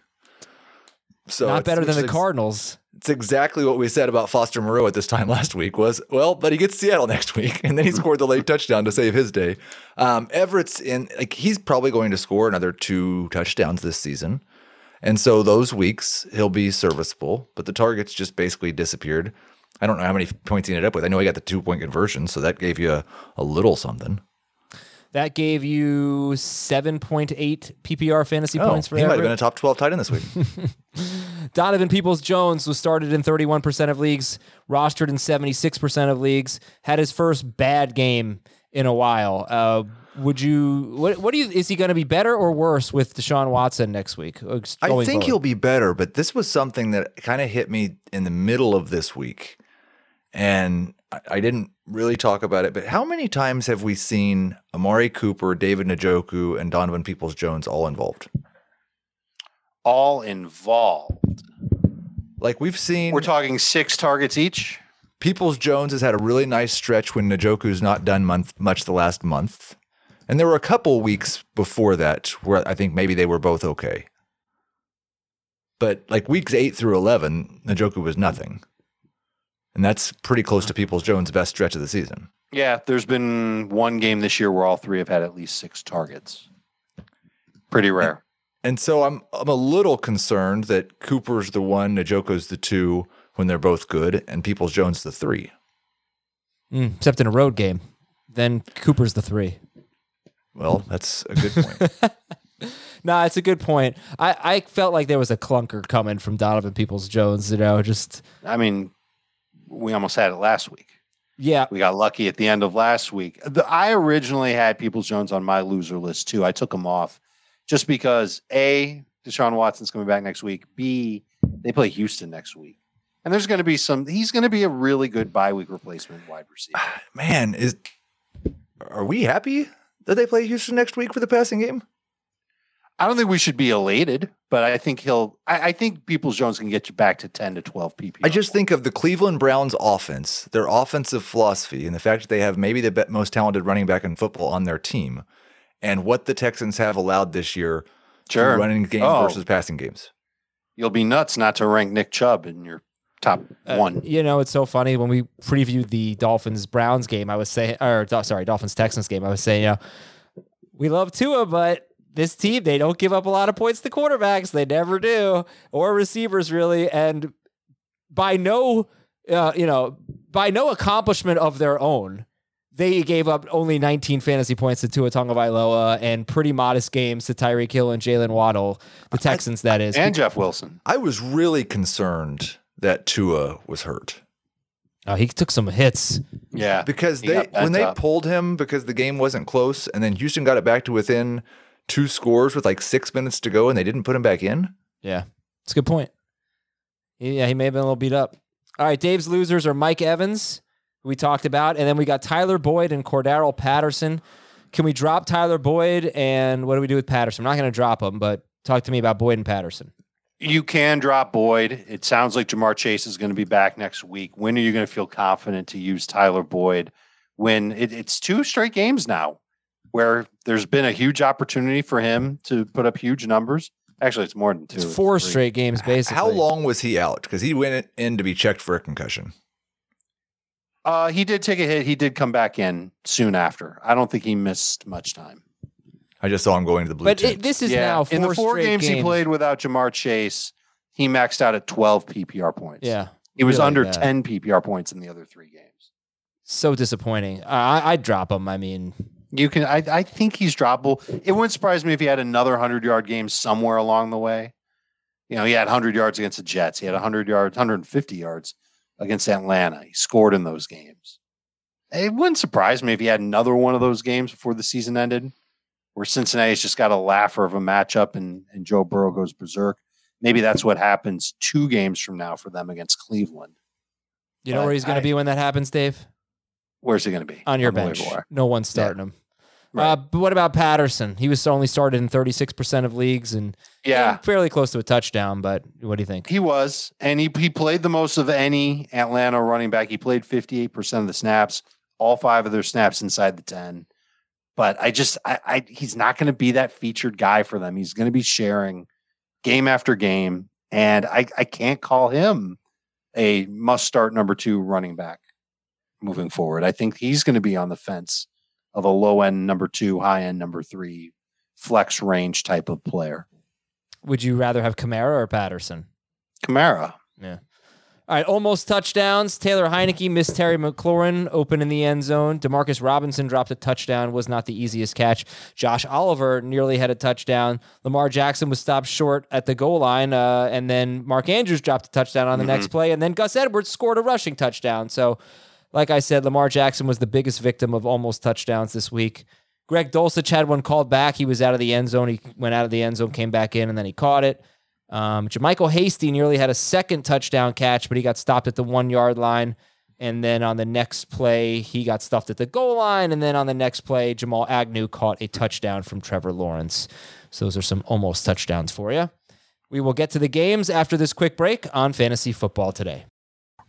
Speaker 3: So
Speaker 1: Not better than the
Speaker 3: ex-
Speaker 1: Cardinals.
Speaker 3: It's exactly what we said about Foster Moreau at this time last week was, well, but he gets Seattle next week. And then he scored the late touchdown to save his day. Um, Everett's in, like, he's probably going to score another two touchdowns this season. And so those weeks he'll be serviceable, but the targets just basically disappeared. I don't know how many points he ended up with. I know he got the two point conversion, so that gave you a, a little something.
Speaker 1: That gave you seven point eight PPR fantasy
Speaker 3: Oh,
Speaker 1: points for
Speaker 3: he might have been a top 12 tight end this week.
Speaker 1: Donovan Peoples Jones was started in 31% of leagues, rostered in 76% of leagues, had his first bad game in a while. Uh, would you, what, what do you, is he going to be better or worse with Deshaun Watson next week? Uh,
Speaker 3: I think
Speaker 1: forward?
Speaker 3: he'll be better, but this was something that kind of hit me in the middle of this week. And I, didn't really talk about it, but how many times have we seen Amari Cooper, David Njoku, and Donovan Peoples Jones all involved?
Speaker 2: All involved.
Speaker 3: Like we've seen
Speaker 2: We're talking six targets each.
Speaker 3: Peoples Jones has had a really nice stretch when Njoku's not done month, much the last month. And there were a couple weeks before that where I think maybe they were both okay. But like weeks eight through 11, Njoku was nothing. And that's pretty close to Peoples Jones' best stretch of the season.
Speaker 2: Yeah, there's been one game this year where all three have had at least six targets. Pretty rare.
Speaker 3: And so I'm I'm a little concerned that Cooper's the one, Njoku's the two when they're both good, and Peoples Jones the three.
Speaker 1: Mm, except in a road game. Then Cooper's the three.
Speaker 3: Well, that's a good point.
Speaker 1: Nah, it's a good point. I, I felt like there was a clunker coming from Donovan Peoples Jones, you know, just,
Speaker 2: I mean, we almost had it last week.
Speaker 1: yeah.
Speaker 2: We got lucky at the end of last week. The, I originally had Peoples Jones on my loser list too. I took him off just because A, Deshaun Watson's coming back next week. B, they play Houston next week. And there's going to be some, he's going to be a really good bye week replacement wide receiver.
Speaker 3: Man, is are we happy that they play Houston next week for the passing game?
Speaker 2: I don't think we should be elated, but I think he'll, I, I think Peoples Jones can get you back to 10 to 12 PPR.
Speaker 3: I just think of the Cleveland Browns offense, their offensive philosophy, and the fact that they have maybe the most talented running back in football on their team, and what the Texans have allowed this year
Speaker 2: Sure.
Speaker 3: through running games
Speaker 2: Oh.
Speaker 3: versus passing games.
Speaker 2: you'll be nuts not to rank Nick Chubb in your top
Speaker 1: Uh,
Speaker 2: one.
Speaker 1: You know, it's so funny when we previewed the Dolphins Browns game. I was saying, or sorry, Dolphins Texans game. I was saying, yeah, know, we love Tua, but this team they don't give up a lot of points to quarterbacks. They never do, or receivers really, and by no, uh, you know, by no accomplishment of their own. They gave up only 19 fantasy points to Tua Tagovailoa and pretty modest games to Tyreek Hill and Jaylen Waddle. The Texans, that is.
Speaker 2: And Jeff Wilson.
Speaker 3: I was really concerned that Tua was hurt
Speaker 1: Oh, he took some hits.
Speaker 2: Yeah.
Speaker 3: because they when they
Speaker 2: up.
Speaker 3: pulled him because the game wasn't close, and then Houston got it back to within two scores with like six minutes to go and they didn't put him back in?
Speaker 1: Yeah, it's a good point. Yeah, he may have been a little beat up. All right, Dave's losers are Mike Evans, who we talked about, and then we got Tyler Boyd and Cordarrelle Patterson. Can we drop Tyler Boyd and what do we do with Patterson? I'm not going to drop him, but talk to me about Boyd and Patterson.
Speaker 2: You can drop Boyd. It sounds like Ja'Marr Chase is going to be back next week. When are you going to feel confident to use Tyler Boyd? When it, it's two straight games now where there's been a huge opportunity for him to put up huge numbers. Actually, it's more than two.
Speaker 1: It's four
Speaker 2: three.
Speaker 1: straight games, basically.
Speaker 3: How long was he out? Because he went in to be checked for a concussion.
Speaker 2: Uh, he did take a hit. He did come back in soon after. I don't think he missed much time.
Speaker 3: I just saw him going to the blue.
Speaker 1: Team.
Speaker 3: But
Speaker 1: it, this is now four
Speaker 2: in the four
Speaker 1: straight
Speaker 2: games, he played without Ja'Marr Chase, he maxed out at 12 PPR points.
Speaker 1: Yeah,
Speaker 2: He was
Speaker 1: really
Speaker 2: under
Speaker 1: bad.
Speaker 2: 10 PPR points in the other three games.
Speaker 1: so disappointing. I, I'd drop him. I mean,
Speaker 2: You can, I, I think he's droppable. It wouldn't surprise me if he had another 100 yard game somewhere along the way. You know, he had 100 yards against the Jets. He had 100 yards, 150 yards against Atlanta. He scored in those games. It wouldn't surprise me if he had another one of those games before the season ended, where Cincinnati's just got a laugher of a matchup and, and Joe Burrow goes berserk. Maybe that's what happens two games from now for them against Cleveland.
Speaker 1: you know
Speaker 2: But
Speaker 1: where he's going to be when that happens, Dave?
Speaker 2: Where's he going to be?
Speaker 1: On your bench. No one's starting him.
Speaker 2: Right.
Speaker 1: Uh, but what about Patterson? He was only started in 36% of leagues and
Speaker 2: Yeah.
Speaker 1: fairly close to a touchdown. But what do you think?
Speaker 2: He was, and he he played the most of any Atlanta running back. He played fifty eight percent of the snaps, all five of their snaps inside the ten. But I just, I, I he's not going to be that featured guy for them. He's going to be sharing game after game, and I I can't call him a must start number two running back moving forward. I think he's going to be on the fence of a low end number two, high end number three, flex range type of player.
Speaker 1: Would you rather have Kamara or Patterson?
Speaker 2: Kamara.
Speaker 1: Yeah. All right, almost touchdowns. Taylor Heinicke missed Terry McLaurin open in the end zone. Demarcus Robinson dropped a touchdown, was not the easiest catch. Josh Oliver nearly had a touchdown. Lamar Jackson was stopped short at the goal line, uh, and then Mark Andrews dropped a touchdown on the next play, and then Gus Edwards scored a rushing touchdown. So, like I said, Lamar Jackson was the biggest victim of almost touchdowns this week. Greg Dulcich had one called back. He was out of the end zone. He went out of the end zone, came back in, and then he caught it. Um, JaMycal Hasty nearly had a second touchdown catch, but he got stopped at the one yard line. And then on the next play, he got stuffed at the goal line. And then on the next play, Jamal Agnew caught a touchdown from Trevor Lawrence. So those are some almost touchdowns for you. We will get to the games after this quick break on Fantasy Football Today.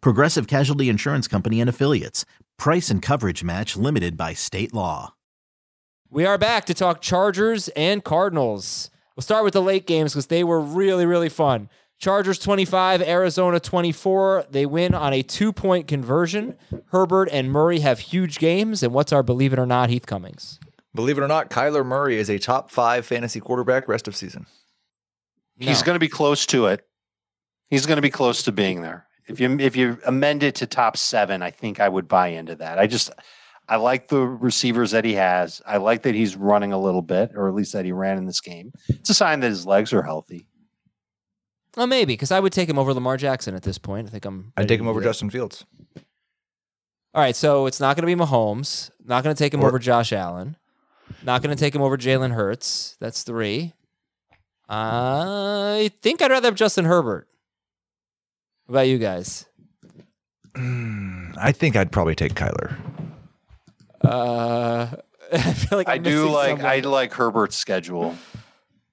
Speaker 5: Progressive Casualty Insurance Company and Affiliates. Price and coverage match limited by state law.
Speaker 1: We are back to talk Chargers and Cardinals. We'll start with the late games because they were really, really fun. Chargers 25, Arizona 24. They win on a two point conversion. Herbert and Murray have huge games. And what's our believe it or not, Heath Cummings?
Speaker 3: Believe it or not, Kyler Murray is a top five fantasy quarterback rest of season.
Speaker 2: He's going to be close to it. He's going to be close to being there. If you if you amend it to top seven, I think I would buy into that. I just I like the receivers that he has. I like that he's running a little bit, or at least that he ran in this game. It's a sign that his legs are healthy.
Speaker 1: Well, maybe because I would take him over Lamar Jackson at this point. I think I'm.
Speaker 3: I'd take him over
Speaker 1: that.
Speaker 3: Justin Fields.
Speaker 1: All right, so it's not going to be Mahomes. Not going to take him
Speaker 3: Or-
Speaker 1: over Josh Allen. Not going to take him over Jalen Hurts. That's three. I think I'd rather have Justin Herbert. What about you guys?
Speaker 3: I think I'd probably take Kyler.
Speaker 1: Uh, I feel like
Speaker 2: i
Speaker 1: I'm
Speaker 2: do
Speaker 1: missing
Speaker 2: like
Speaker 1: someone.
Speaker 2: I like Herbert's schedule.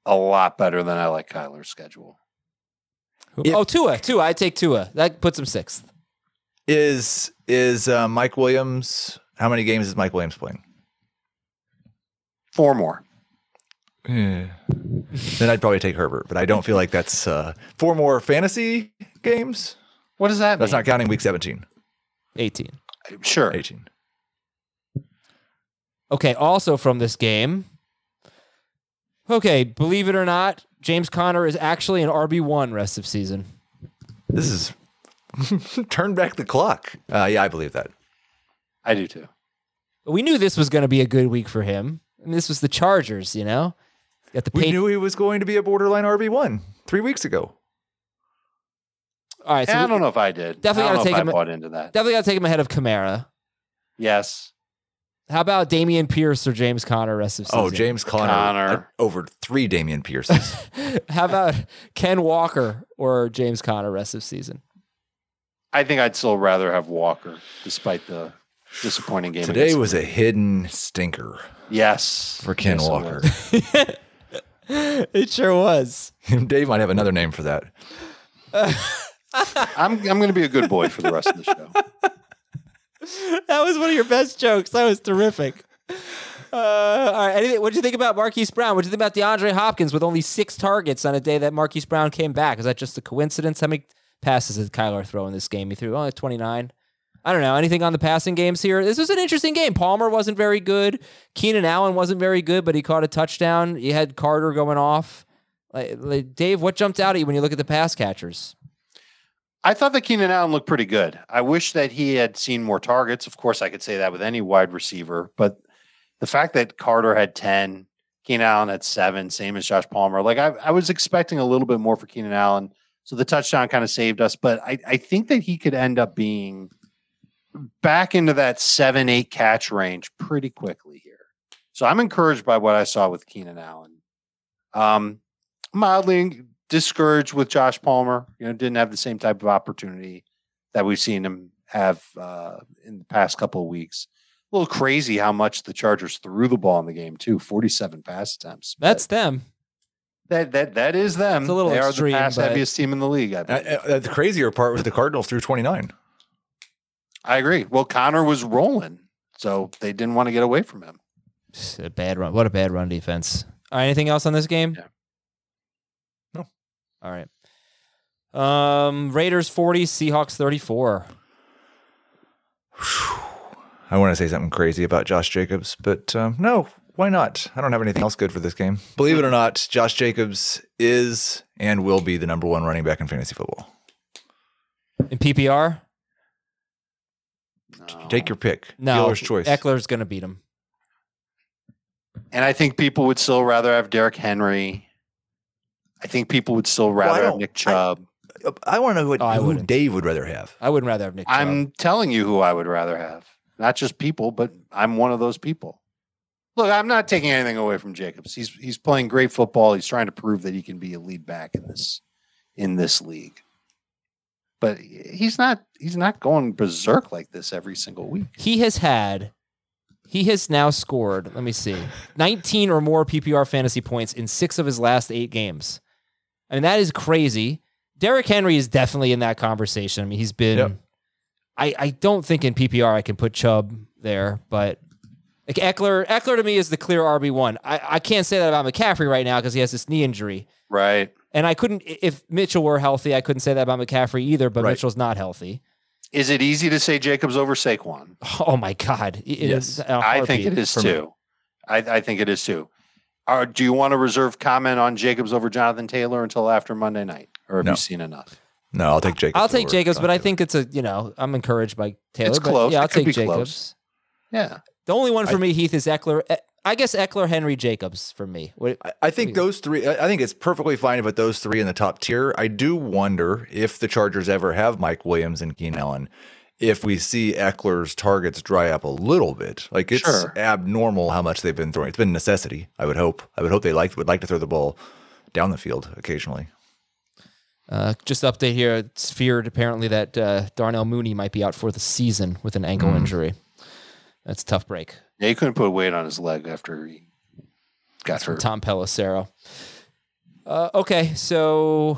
Speaker 2: a lot better than I like Kyler's schedule.
Speaker 1: oh, Tua, Tua. I take Tua. That puts him sixth.
Speaker 3: Is is uh, Mike Williams? How many games is Mike Williams playing?
Speaker 2: Four more.
Speaker 3: Then I'd probably take Herbert, but I don't feel like that's uh, four more fantasy games.
Speaker 2: What does that
Speaker 3: That's
Speaker 2: mean?
Speaker 3: not counting week 17,
Speaker 1: 18.
Speaker 2: Sure.
Speaker 3: 18.
Speaker 1: Okay, also from this game. Okay, believe it or not, James Conner is actually an RB1 rest of season.
Speaker 3: This is turn back the clock. Uh, yeah, I believe that.
Speaker 2: I do too.
Speaker 1: We knew this was going to be a good week for him. I mean, this was the Chargers, you know? Got the
Speaker 3: We
Speaker 1: Patri-
Speaker 3: knew he was going to be a borderline RB one three weeks ago.
Speaker 1: All right, so
Speaker 2: Yeah, I don't know if I did.
Speaker 1: Definitely gotta take him-
Speaker 2: I bought into that.
Speaker 1: definitely got to take him ahead of Kamara.
Speaker 2: Yes.
Speaker 1: How about Dameon Pierce or James Conner rest of season?
Speaker 3: Oh, James Conner,
Speaker 2: Conner.
Speaker 3: uh, over three Dameon Pierces.
Speaker 1: How about Ken Walker or James Conner rest of season?
Speaker 2: I think I'd still rather have Walker, despite the disappointing game.
Speaker 3: Today
Speaker 2: against-
Speaker 3: was a hidden stinker
Speaker 2: yes
Speaker 3: for Ken
Speaker 2: Yes,
Speaker 3: Walker.
Speaker 2: was.
Speaker 1: It sure was.
Speaker 3: Dave might have another name for that.
Speaker 2: I'm I'm going to be a good boy for the rest of the show.
Speaker 1: That was one of your best jokes. That was terrific. Uh, all right. Anything, what did you think about Marquise Brown? What did you think about DeAndre Hopkins with only six targets on a day that Marquise Brown came back? Is that just a coincidence? How many passes did Kyler throw in this game? He threw only 29. I don't know. Anything on the passing games here? This was an interesting game. Palmer wasn't very good. Keenan Allen wasn't very good, but he caught a touchdown. You had Carter going off. Like, like, Dave, what jumped out at you when you look at the pass catchers?
Speaker 2: I thought that Keenan Allen looked pretty good. I wish that he had seen more targets. Of course, I could say that with any wide receiver, but the fact that Carter had 10, Keenan Allen had seven, same as Josh Palmer, like I, I was expecting a little bit more for Keenan Allen. So the touchdown kind of saved us, but I, I think that he could end up being back into that seven, eight catch range pretty quickly here. So I'm encouraged by what I saw with Keenan Allen. Um, mildly discouraged with Josh Palmer. You know, didn't have the same type of opportunity that we've seen him have uh, in the past couple of weeks. A little crazy how much the Chargers threw the ball in the game too. Forty-seven pass attempts. but
Speaker 1: That's them.
Speaker 2: that that that is them.
Speaker 1: It's a little
Speaker 2: they
Speaker 1: extreme,
Speaker 2: are the pass heaviest team in the league. I,
Speaker 3: Uh, uh, the crazier part was the Cardinals threw 29.
Speaker 2: I agree. Well, Conner was rolling, so they didn't want to get away from him.
Speaker 1: Just A bad run. What a bad run defense. All right. Anything else on this game?
Speaker 2: Yeah.
Speaker 3: No.
Speaker 1: All right. Um, Raiders 40, Seahawks 34.
Speaker 3: I want to say something crazy about Josh Jacobs, but um, no, why not? I don't have anything else good for this game. Believe it or not, Josh Jacobs is and will be the number one running back in fantasy football.
Speaker 1: In PPR?
Speaker 2: No.
Speaker 3: Take your pick.
Speaker 1: No.
Speaker 3: Dealer's choice.
Speaker 1: Ekeler's going to beat him.
Speaker 2: And I think people would still rather have Derrick Henry. I think people would still
Speaker 3: I
Speaker 2: rather have
Speaker 3: don't-
Speaker 2: Nick
Speaker 3: I-
Speaker 2: Chubb.
Speaker 3: I want to know what,
Speaker 1: Oh, I
Speaker 3: who
Speaker 1: wouldn't.
Speaker 3: Dave would rather have.
Speaker 1: I wouldn't rather have Nick Chubb.
Speaker 2: I'm telling you who I would rather have. Not just people, but I'm one of those people. Look, I'm not taking anything away from Jacobs. He's he's playing great football. He's trying to prove that he can be a lead back in this in this league. But he's not he's not going berserk like this every single week.
Speaker 1: he has had, he has now scored, let me see, 19 or more PPR fantasy points in six of his last eight games. I mean, that is crazy. Derrick Henry is definitely in that conversation. I mean, he's been,
Speaker 3: Yep.
Speaker 1: I, I don't think in PPR I can put Chubb there, but like Ekeler, Ekeler to me is the clear RB1. I, I can't say that about McCaffrey right now because he has this knee injury.
Speaker 2: Right.
Speaker 1: And I couldn't, if Mitchell were healthy, I couldn't say that about McCaffrey either, but
Speaker 3: Right.
Speaker 1: Mitchell's not healthy.
Speaker 2: Is it easy to say Jacobs over Saquon?
Speaker 1: Oh my God. It is
Speaker 3: Yes.
Speaker 1: a
Speaker 2: I think it is too. I, I think it is too. Are, do you want to reserve comment on Jacobs over Jonathan Taylor until after Monday night, or have
Speaker 3: No.
Speaker 2: you seen enough?
Speaker 3: No, I'll take Jacobs.
Speaker 1: I'll take Jacobs, but I think it's a you know I'm encouraged by Taylor.
Speaker 2: It's close.
Speaker 1: Yeah, I'll
Speaker 2: It
Speaker 1: take Jacobs.
Speaker 2: close. Yeah.
Speaker 1: The only one for
Speaker 3: I-
Speaker 1: me, Heath, is Ekeler. I guess Ekeler, Henry, Jacobs for me. What,
Speaker 3: I- I think those three. I think it's perfectly fine to put those three in the top tier. I do wonder if the Chargers ever have Mike Williams and Keenan Allen, if we see Ekeler's targets dry up a little bit. Like it's
Speaker 2: Sure.
Speaker 3: abnormal how much they've been throwing. It's been a necessity. I would hope. I would hope they like would like to throw the ball down the field occasionally.
Speaker 1: uh, just update here. It's feared apparently that uh, Darnell Mooney might be out for the season with an ankle
Speaker 3: Mm.
Speaker 1: injury. That's a tough break.
Speaker 2: Yeah, he couldn't put weight on his leg after he got
Speaker 1: From
Speaker 2: hurt.
Speaker 1: Tom Pelissero. Uh, okay, so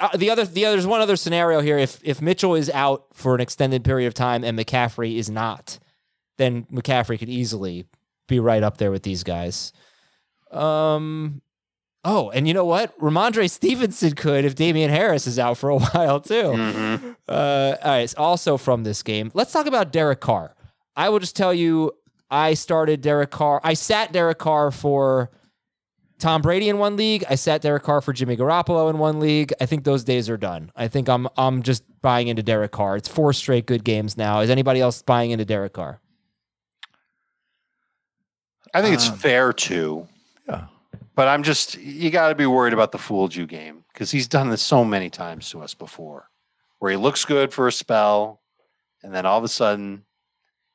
Speaker 1: uh, the other the other, there's one other scenario here. If if Mitchell is out for an extended period of time and McCaffrey is not, then McCaffrey could easily be right up there with these guys. Um. Oh, and you know what? Rhamondre Stevenson could if Damien Harris is out for a while too. Uh, all right. Also from this game, let's talk about Derek Carr. I will just tell you, I started Derek Carr. I sat Derek Carr for Tom Brady in one league. I sat Derek Carr for Jimmy Garoppolo in one league. I think those days are done. I think I'm I'm just buying into Derek Carr. It's four straight good games now. Is anybody else buying into Derek Carr?
Speaker 2: I think it's
Speaker 3: Um,
Speaker 2: fair to.
Speaker 3: yeah.
Speaker 2: But I'm just you got to be worried about the fooled you game because he's done this so many times to us before, where he looks good for a spell, and then all of a sudden,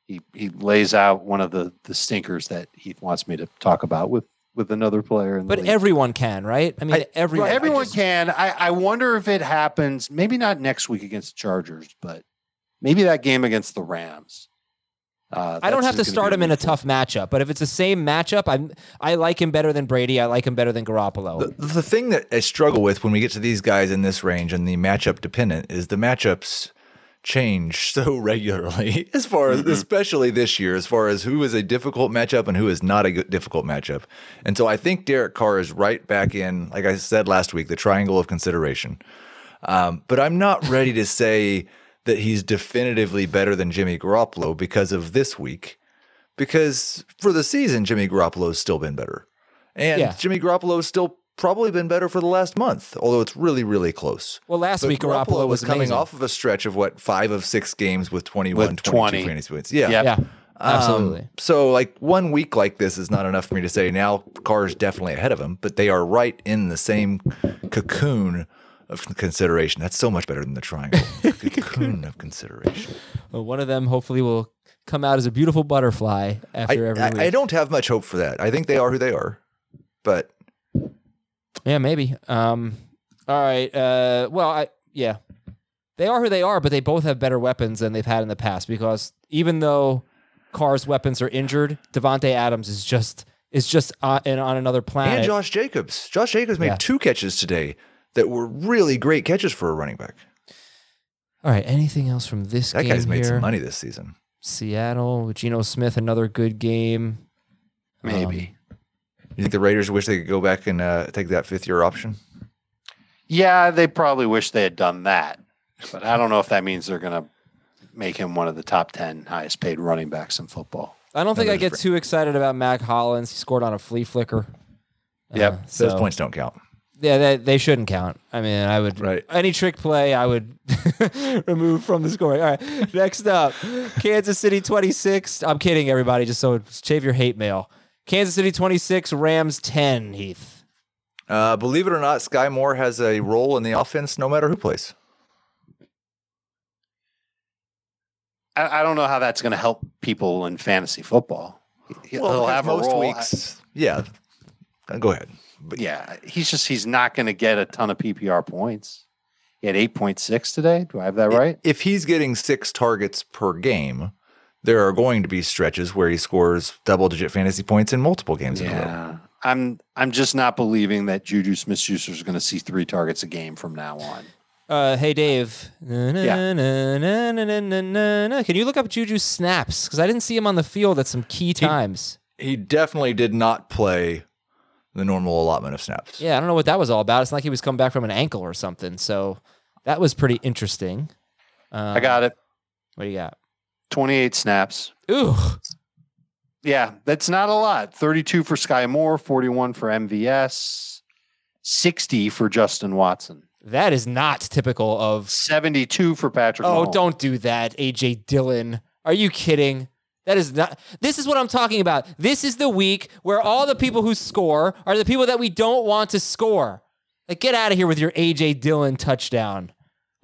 Speaker 2: he he lays out one of the the stinkers that Heath wants me to talk about with with another player. In the
Speaker 1: But
Speaker 2: league.
Speaker 1: everyone can, right? I mean,
Speaker 3: I-
Speaker 1: everyone.
Speaker 2: Well, everyone
Speaker 1: I just-
Speaker 2: can. I, I wonder if it happens. Maybe not next week against the Chargers, but maybe that game against the Rams. Uh,
Speaker 1: I don't have to start him in a tough matchup, but if it's the same matchup, I'm I like him better than Brady. I like him better than Garoppolo.
Speaker 3: The, the thing that I struggle with when we get to these guys in this range and the matchup dependent is the matchups change so regularly as far as especially this year as far as who is a difficult matchup and who is not a good, difficult matchup. And so i think derek carr is right back in like i said last week the triangle of consideration. Um, but i'm not ready to say that he's definitively better than jimmy garoppolo because of this week because for the season jimmy garoppolo's still been better. And
Speaker 1: Yeah.
Speaker 3: jimmy garoppolo's still probably been better for the last month although it's really really close
Speaker 1: well, last
Speaker 3: but
Speaker 1: week Garoppolo, was
Speaker 3: coming off of a stretch of what five of six games with 21,
Speaker 2: With
Speaker 3: 22
Speaker 2: 20.
Speaker 3: fantasy points. Yeah.
Speaker 2: Yep.
Speaker 1: Yeah,
Speaker 3: Um,
Speaker 1: absolutely.
Speaker 3: so like one week like this is not enough for me to say now Carr's definitely ahead of him, but they are right in the same cocoon of consideration. That's so much better than the triangle. cocoon of consideration.
Speaker 1: Well, one of them hopefully will come out as a beautiful butterfly
Speaker 3: I,
Speaker 1: after every week.
Speaker 3: I, I don't have much hope for that. I think they are who they are, but
Speaker 1: Yeah, maybe. Um, all right. Uh, well, I yeah, they are who they are, but they both have better weapons than they've had in the past. Because even though Carr's weapons are injured, Davante Adams is just is just on, in, on another planet.
Speaker 3: and Josh Jacobs. Josh Jacobs made
Speaker 1: Yeah.
Speaker 3: two catches today that were really great catches for a running back.
Speaker 1: all right. Anything else from this
Speaker 3: That guy's made
Speaker 1: here?
Speaker 3: some money this season.
Speaker 1: Seattle, Geno Smith, another good game.
Speaker 2: Maybe.
Speaker 3: You think the Raiders wish they could go back and uh, take that fifth year option?
Speaker 2: Yeah, they probably wish they had done that, but I don't know if that means they're going to make him one of the top ten highest paid running backs in football.
Speaker 1: I don't think I get
Speaker 3: Fra-
Speaker 1: too excited about Mack Hollins. He scored on a flea flicker.
Speaker 2: Yep.
Speaker 1: Uh,
Speaker 3: Those points don't count.
Speaker 1: Yeah, they, they shouldn't count. I mean, I would
Speaker 3: Right.
Speaker 1: any trick play I would remove from the scoring. All right, next up, Kansas City twenty six. I'm kidding, everybody. Just so shave your hate mail. Kansas City twenty six, Rams ten. Heath.
Speaker 3: Uh, believe it or not, Skyy Moore has a role in the offense no matter who plays.
Speaker 2: I, I don't know how that's going to help people in fantasy football. He- He'll
Speaker 3: because
Speaker 2: have a
Speaker 3: most
Speaker 2: role.
Speaker 3: weeks. Yeah. Uh, Go ahead.
Speaker 2: But yeah, he's just he's not going to get a ton of PPR points. He had eight point six today. Do I have that right?
Speaker 3: If he's getting six targets per game, there are going to be stretches where he scores double digit fantasy points in multiple games in a row.
Speaker 2: Yeah. I'm I'm just not believing that Juju Smith Schuster is going to see three targets a game from now on.
Speaker 1: Uh, hey Dave. Na, na,
Speaker 2: Yeah.
Speaker 1: Can you look up Juju snaps? Because I didn't see him on the field at some key times.
Speaker 3: He definitely did not play the normal allotment of snaps.
Speaker 1: Yeah, I don't know what that was all about. It's like he was coming back from an ankle or something. So that was pretty interesting. Um,
Speaker 2: I got it.
Speaker 1: What do you got?
Speaker 2: 28 snaps.
Speaker 1: Ooh,
Speaker 2: Yeah, that's not a lot. 32 for Skyy Moore, 41 for MVS, 60 for Justin Watson,
Speaker 1: that is not typical of.
Speaker 2: 72 for Patrick.
Speaker 1: Oh,
Speaker 2: Mahomes.
Speaker 1: don't do that, AJ Dillon. Are you kidding? That is not. This is what I'm talking about. This is the week where all the people who score are the people that we don't want to score. Like, get out of here with your AJ Dillon touchdown.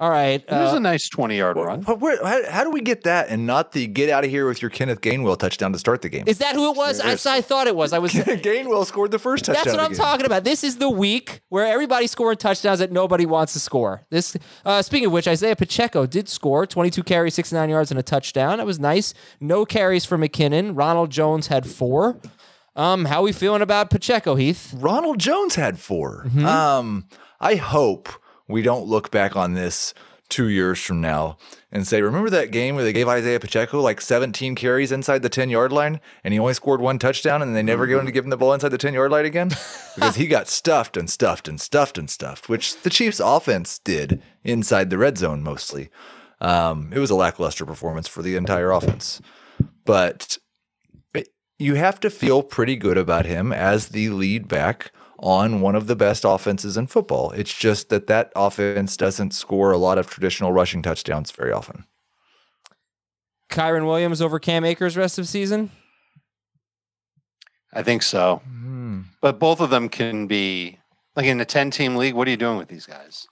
Speaker 1: All right.
Speaker 2: It was
Speaker 1: uh,
Speaker 2: a nice 20 yard run.
Speaker 3: But where, how, how do we get that and not the get out of here with your Kenneth Gainwell touchdown to start the game?
Speaker 1: is that who it was? That's what I thought it was. I was.
Speaker 3: Gainwell scored the first touchdown.
Speaker 1: That's what I'm
Speaker 3: game.
Speaker 1: talking about. This is the week where everybody's scoring touchdowns that nobody wants to score. This, uh, speaking of which, Isaiah Pacheco did score 22 carries, 69 yards, and a touchdown. That was nice. No carries for McKinnon. Ronald Jones had four. Um, how are we feeling about Pacheco, Heath?
Speaker 3: Ronald Jones had 4
Speaker 1: Mm-hmm.
Speaker 3: Um, I hope we don't look back on this two years from now and say, remember that game where they gave Isaiah Pacheco like 17 carries inside the 10 yard line and he only scored one touchdown and they never
Speaker 1: Mm-hmm.
Speaker 3: going to give him the ball inside the 10 yard line again? because he got stuffed and stuffed and stuffed and stuffed, which the Chiefs offense did inside the red zone mostly. Um, it was a lackluster performance for the entire offense. But it- you have to feel pretty good about him as the lead back on one of the best offenses in football. It's just that that offense doesn't score a lot of traditional rushing touchdowns very often.
Speaker 1: Kyren Williams over Cam Akers rest of season?
Speaker 2: I think so. Hmm. But both of them can be like in a 10 team league. What are you doing with these guys?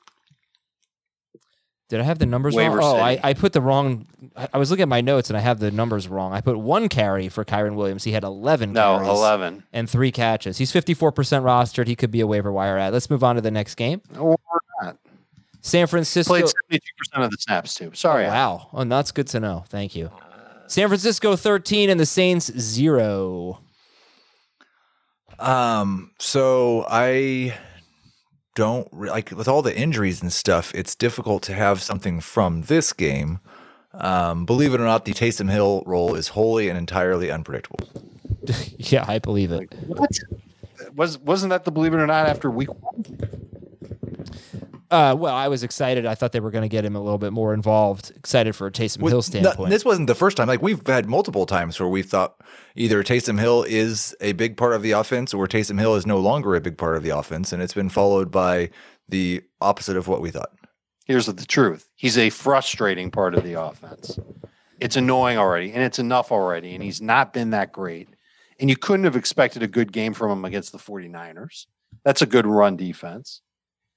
Speaker 1: Did I have the numbers
Speaker 2: Waiver
Speaker 1: wrong? Oh, I, I put the wrong. I I was looking at my notes and I have the numbers wrong. I put one carry for Kyren Williams. He had 11
Speaker 2: No,
Speaker 1: carries
Speaker 2: 11.
Speaker 1: and three catches. He's 54% rostered. He could be a waiver wire ad. Let's move on to the next game.
Speaker 2: Or not.
Speaker 1: San Francisco.
Speaker 2: Played 72% of the snaps, too. Sorry. Al.
Speaker 1: Wow. Oh, that's good to know. Thank you. San Francisco 13 and the Saints 0.
Speaker 3: Um, so I don't re- like with all the injuries and stuff, it's difficult to have something from this game. Um, believe it or not, the Taysom Hill role is wholly and entirely unpredictable.
Speaker 1: yeah, I believe it.
Speaker 2: What? Was, wasn't that the believe it or not after week one?
Speaker 1: Uh, well, I was excited. I thought they were going to get him a little bit more involved. Excited for a Taysom
Speaker 3: With-
Speaker 1: Hill
Speaker 3: no,
Speaker 1: standpoint.
Speaker 3: this wasn't the first time. Like we've had multiple times where we thought either Taysom Hill is a big part of the offense or Taysom Hill is no longer a big part of the offense, and it's been followed by the opposite of what we thought.
Speaker 2: Here's the truth he's a frustrating part of the offense. It's annoying already, and it's enough already, and he's not been that great. And you couldn't have expected a good game from him against the 49ers. That's a good run defense.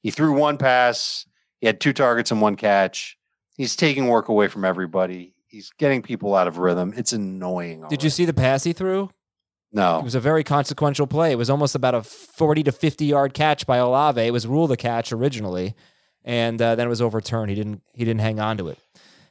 Speaker 2: He threw one pass, he had two targets and one catch. He's taking work away from everybody. He's getting people out of rhythm. It's annoying.
Speaker 1: Did you see the pass he threw?
Speaker 2: No.
Speaker 1: It was a very consequential play. It was almost about a 40 to 50 yard catch by Olave. It was ruled a catch originally, and uh, then it was overturned. He didn't he didn't hang on to it.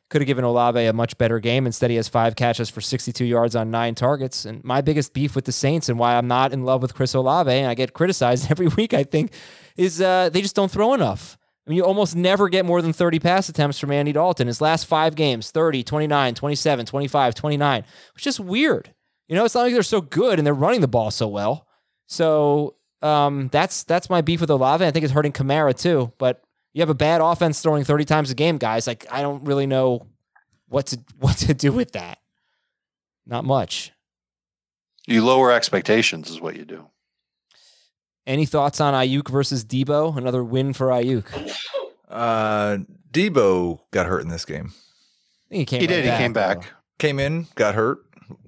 Speaker 1: Could have given Olave a much better game. Instead, he has five catches for 62 yards on nine targets. And my biggest beef with the Saints and why I'm not in love with Chris Olave, and I get criticized every week, I think, is uh, they just don't throw enough. I mean, you almost never get more than 30 pass attempts from Andy Dalton. His last five games 30, 29, 27, 25, 29, It's just weird. You know, it's not like they're so good and they're running the ball so well. So um, that's that's my beef with Olave. I think it's hurting Kamara too. But you have a bad offense throwing 30 times a game, guys. Like I don't really know what to what to do with that. Not much.
Speaker 2: You lower expectations, is what you do.
Speaker 1: Any thoughts on Aiyuk versus Deebo? Another win for Aiyuk.
Speaker 3: Uh, Deebo got hurt in this game.
Speaker 1: think he came.
Speaker 2: He
Speaker 1: right
Speaker 2: did. He came
Speaker 1: though.
Speaker 2: back.
Speaker 3: Came in, got hurt,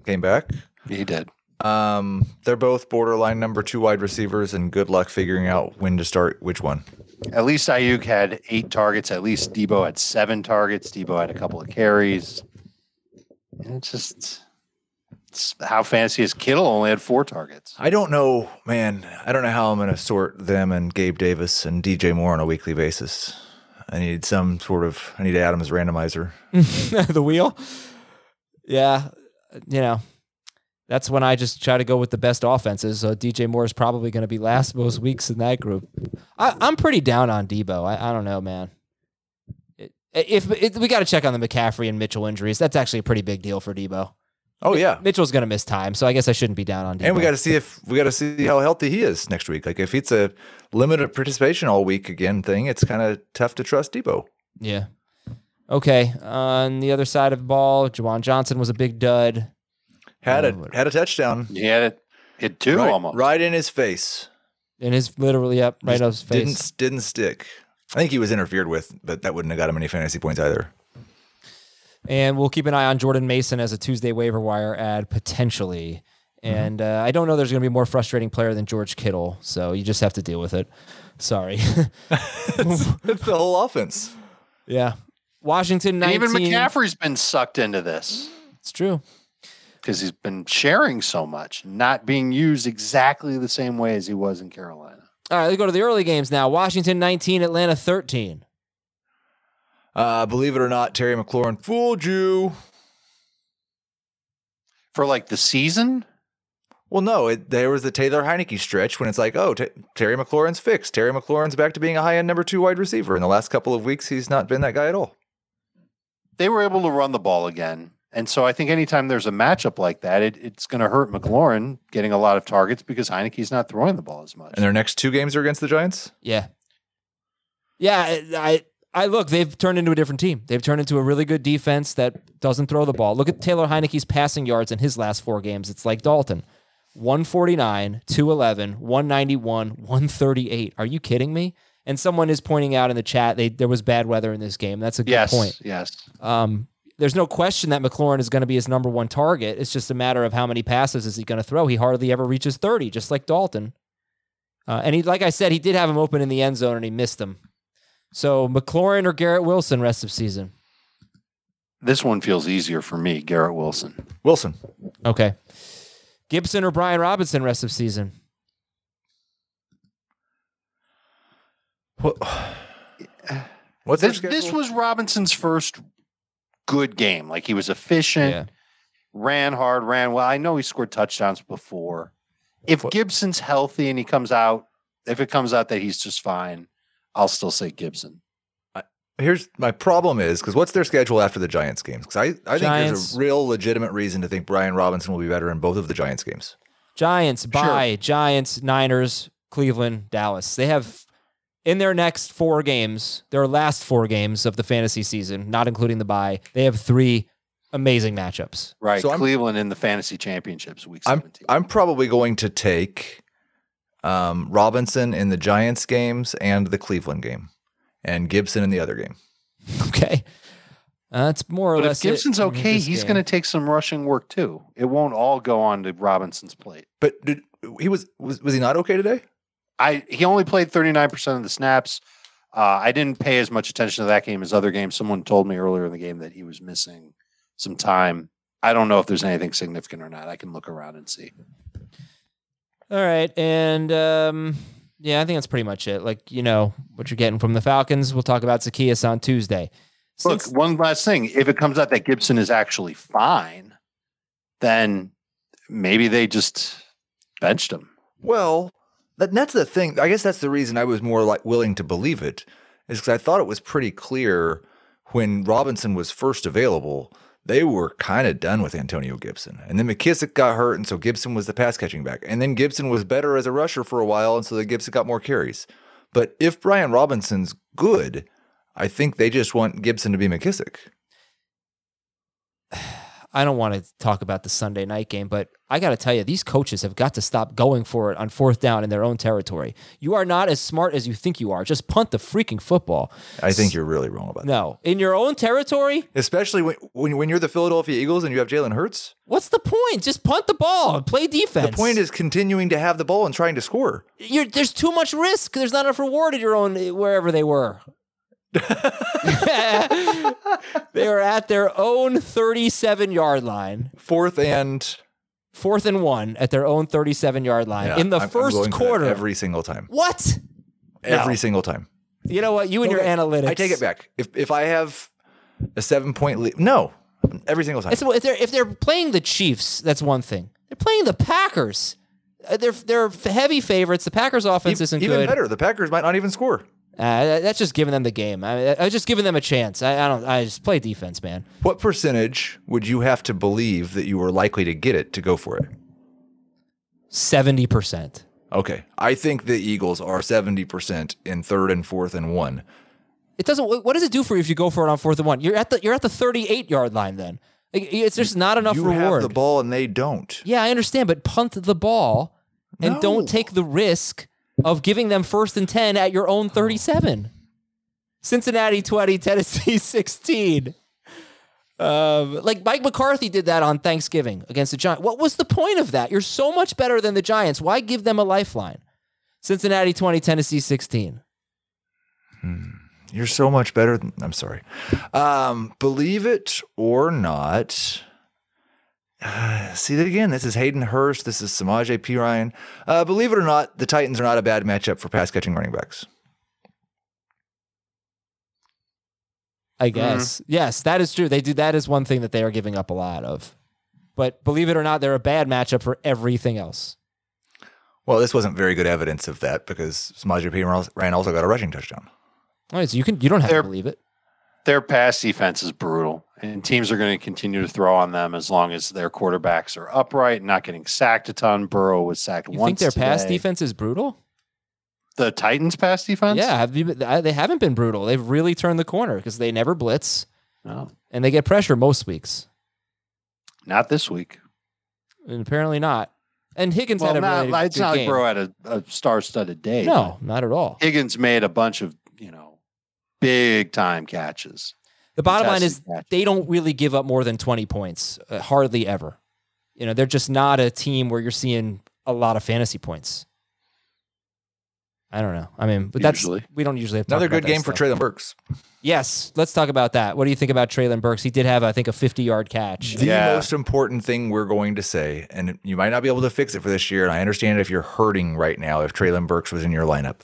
Speaker 3: came back.
Speaker 2: He did.
Speaker 3: Um, they're both borderline number two wide receivers, and good luck figuring out when to start which one.
Speaker 2: At least Aiyuk had eight targets. At least Deebo had seven targets. Deebo had a couple of carries. And it's just it's how fancy is Kittle only had four targets.
Speaker 3: I don't know, man. I don't know how I'm going to sort them and Gabe Davis and DJ Moore on a weekly basis. I need some sort of. I need to add them as randomizer.
Speaker 1: the wheel. Yeah, you know, that's when I just try to go with the best offenses. So DJ Moore is probably going to be last most weeks in that group. I, I'm pretty down on Deebo. I, I don't know, man. It, if it, we got to check on the McCaffrey and Mitchell injuries, that's actually a pretty big deal for Deebo.
Speaker 3: Oh yeah,
Speaker 1: Mitchell's going to miss time, so I guess I shouldn't be down on Deebo.
Speaker 3: and we got to see if we got to see how healthy he is next week. Like if it's a limited participation all week again thing, it's kind of tough to trust Deebo.
Speaker 1: yeah. Okay. On the other side of the ball, Juwan Johnson was a big dud.
Speaker 3: Had a
Speaker 1: uh,
Speaker 3: had a touchdown.
Speaker 2: He had it hit two
Speaker 3: right,
Speaker 2: almost.
Speaker 3: right in his face.
Speaker 1: And his literally up right
Speaker 3: Just
Speaker 1: on his face.
Speaker 3: Didn't didn't stick. I think he was interfered with, but that wouldn't have got him any fantasy points either.
Speaker 1: And we'll keep an eye on Jordan Mason as a Tuesday waiver wire ad potentially.
Speaker 3: Mm-hmm.
Speaker 1: And uh, I don't know there's going to be a more frustrating player than George Kittle. So you just have to deal with it. Sorry.
Speaker 3: It's the whole offense.
Speaker 1: yeah. Washington
Speaker 2: And even McCaffrey's been sucked into this
Speaker 1: It's true.
Speaker 2: because he's been sharing so much, not being used exactly the same way as he was in Carolina.
Speaker 1: All right, let's go to the early games now. Washington 19, Atlanta 13.
Speaker 3: Uh, believe it or not, Terry McLaurin fooled you.
Speaker 2: For like the season,
Speaker 3: Well, no, it, there was the Taylor Heinicke stretch when it's like, oh, T- Terry McLaurin's fixed. Terry McLaurin's back to being a high end number two wide receiver. In the last couple of weeks, he's not been that guy at all.
Speaker 2: They were able to run the ball again. And so I think anytime there's a matchup like that, it, it's going to hurt McLaurin getting a lot of targets because Heinicke's not throwing the ball as much.
Speaker 3: And their next two games are against the Giants.
Speaker 1: Yeah. Yeah, I I look, they've turned into a different team. They've turned into a really good defense that doesn't throw the ball. Look at Taylor Heinicke's passing yards in his last four games. It's like Dalton. 149, 211, 191, 138. Are you kidding me? And someone is pointing out in the chat they there was bad weather in this game. That's a good
Speaker 2: yes,
Speaker 1: point.
Speaker 2: yes.
Speaker 1: Um, there's no question that McLaurin is going to be his number one target. It's just a matter of how many passes is he going to throw. He hardly ever reaches 30, just like Dalton. Uh, and he, like I said, he did have him open in the end zone and he missed them. So McLaurin or Garrett Wilson rest of season.
Speaker 2: This one feels easier for me, Garrett Wilson.
Speaker 3: Wilson.
Speaker 1: Okay. Gibson or Brian Robinson rest of season.
Speaker 3: What, what's
Speaker 2: This, this was Robinson's first good game. Like he was efficient,
Speaker 1: Yeah.
Speaker 2: ran hard, ran well. I know he scored touchdowns before. If Gibson's healthy and he comes out, if it comes out that he's just fine, I'll still say Gibson.
Speaker 3: Here's my problem is because what's their schedule after the Giants games? Because I, I think there's a real legitimate reason to think Brian Robinson will be better in both of the Giants games.
Speaker 1: Giants, bye. Giants, Niners, Cleveland, Dallas. They have in their next four games, their last four games of the fantasy season, not including the bye, they have three amazing matchups.
Speaker 2: Right.
Speaker 3: So I'm-
Speaker 2: Cleveland in the fantasy championships week
Speaker 3: I'm
Speaker 2: 17.
Speaker 3: I'm probably going to take um, Robinson in the Giants games and the Cleveland game, and Gibson in the other game.
Speaker 1: Okay. Uh, that's more or
Speaker 2: but
Speaker 1: less. it
Speaker 2: Gibson's
Speaker 1: in
Speaker 2: okay, he's going to take some rushing work too. It won't all go on to Robinson's plate.
Speaker 3: But did, he was, was was he not okay today?
Speaker 2: I he only played 39% of the snaps. Uh, I didn't pay as much attention to that game as other games. Someone told me earlier in the game that he was missing some time. I don't know if there's anything significant or not. I can look around and see.
Speaker 1: All right, and um, yeah, I think that's pretty much it. Like you know what you're getting from the Falcons. We'll talk about Zaccheaus on Tuesday.
Speaker 2: Look, one last thing. If it comes out that Gibson is actually fine, then maybe they just benched him.
Speaker 3: Well, that, that's the thing. I guess that's the reason I was more like willing to believe it, is because I thought it was pretty clear when Robinson was first available, they were kind of done with Antonio Gibson. And then McKissic got hurt, and so Gibson was the pass catching back. And then Gibson was better as a rusher for a while, and so the Gibson got more carries. But if Brian Robinson's good, I think they just want Gibson to be McKissic.
Speaker 1: I don't want to talk about the Sunday night game, but I got to tell you, these coaches have got to stop going for it on fourth down in their own territory. You are not as smart as you think you are. Just punt the freaking football.
Speaker 3: I think you're really wrong about that.
Speaker 1: No, in your own territory.
Speaker 3: Especially when, when, when you're the Philadelphia Eagles and you have Jalen Hurts.
Speaker 1: What's the point? Just punt the ball play defense.
Speaker 3: The point is continuing to have the ball and trying to score.
Speaker 1: You're, there's too much risk. There's not enough reward at your own wherever they were. they were at their own 37 yard line,
Speaker 3: Fourth and
Speaker 1: fourth and one at their own 37 yard line
Speaker 3: Yeah,
Speaker 1: in the
Speaker 3: I'm- I'm
Speaker 1: 1st
Speaker 3: going
Speaker 1: quarter.
Speaker 3: every single time.
Speaker 1: what?
Speaker 3: Every
Speaker 1: No.
Speaker 3: single time.
Speaker 1: You know what? You and your analytics.
Speaker 3: I take it back. If if I have a seven point lead, no, every single time.
Speaker 1: It's, if they're if they're playing the Chiefs, that's one thing. They're playing the Packers. Uh, They're they're heavy favorites. The Packers' offense
Speaker 3: E-
Speaker 1: isn't
Speaker 3: even
Speaker 1: good.
Speaker 3: better. The Packers might not even score.
Speaker 1: Uh, that's just giving them the game. I, I just giving them a chance. I, I don't. I just play defense, man.
Speaker 3: What percentage would you have to believe that you were likely to get it to go for it?
Speaker 1: Seventy percent.
Speaker 3: Okay, I think the Eagles are seventy percent in third and fourth and one.
Speaker 1: It doesn't. What what does it do for you if you go for it on fourth and one? You're at the you're at the thirty eight yard line. Then it's just not enough
Speaker 3: you
Speaker 1: reward.
Speaker 3: have the ball and they don't.
Speaker 1: Yeah, I understand, but punt the ball and
Speaker 3: No.
Speaker 1: don't take the risk of giving them first and 10 at your own 37. Cincinnati 20, Tennessee 16. Um, like Mike McCarthy did that on Thanksgiving against the Giants. What was the point of that? You're so much better than the Giants. Why give them a lifeline? Cincinnati 20, Tennessee 16.
Speaker 3: You're so much better than I'm sorry. Um, believe it or not. Uh, see that again. This is Hayden Hurst. This is Samaje Perine. Uh, believe it or not, the Titans are not a bad matchup for pass catching running backs.
Speaker 1: I guess. Yes, that is true. They do. That is one thing that they are giving up a lot of. But believe it or not, they're a bad matchup for everything else.
Speaker 3: Well, this wasn't very good evidence of that because Samaje Perine also got a rushing touchdown.
Speaker 1: All right, so you can you don't have
Speaker 2: They're-
Speaker 1: to believe it.
Speaker 2: Their pass defense is brutal, and teams are going to continue to throw on them as long as their quarterbacks are upright and not getting sacked a ton. Burrow was sacked
Speaker 1: You
Speaker 2: once.
Speaker 1: think their pass defense is brutal?
Speaker 2: The Titans' pass defense?
Speaker 1: Yeah, have you, they haven't been brutal. They've really turned the corner because they never blitz
Speaker 2: No,
Speaker 1: and they get pressure most weeks.
Speaker 2: not this week.
Speaker 1: And apparently not. And Higgins
Speaker 2: Well,
Speaker 1: had a
Speaker 2: not,
Speaker 1: really
Speaker 2: it's
Speaker 1: good
Speaker 2: not like
Speaker 1: game.
Speaker 2: Burrow had a, a star-studded day.
Speaker 1: No, not at all.
Speaker 2: Higgins made a bunch of big time catches.
Speaker 1: The bottom line is
Speaker 2: Fantastic catch.
Speaker 1: they don't really give up more than 20 points, uh, hardly ever. You know, they're just not a team where you're seeing a lot of fantasy points. I don't know. I mean, but that's
Speaker 2: Usually.
Speaker 1: we don't usually have to talk
Speaker 3: Another
Speaker 1: about
Speaker 3: good
Speaker 1: that
Speaker 3: game for
Speaker 1: stuff.
Speaker 3: Treylon Burks.
Speaker 1: Yes, let's talk about that. What do you think about Treylon Burks? He did have, I think, a 50 yard catch.
Speaker 3: The
Speaker 2: Yeah.
Speaker 3: most important thing we're going to say, and you might not be able to fix it for this year, and I understand if you're hurting right now if Treylon Burks was in your lineup.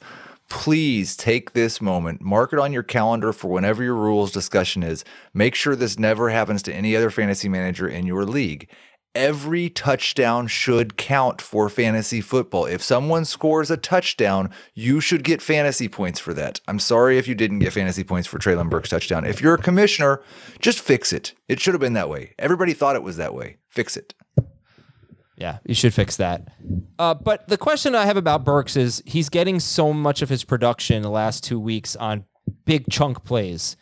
Speaker 3: Please take this moment, mark it on your calendar for whenever your rules discussion is. Make sure this never happens to any other fantasy manager in your league. Every touchdown should count for fantasy football. If someone scores a touchdown, you should get fantasy points for that. I'm sorry if you didn't get fantasy points for Treylon Burke's touchdown. If you're a commissioner, just fix it. It should have been that way. Everybody thought it was that way. Fix it.
Speaker 1: Yeah, you should fix that. Uh, but the question I have about Burks is he's getting so much of his production the last two weeks on big chunk plays,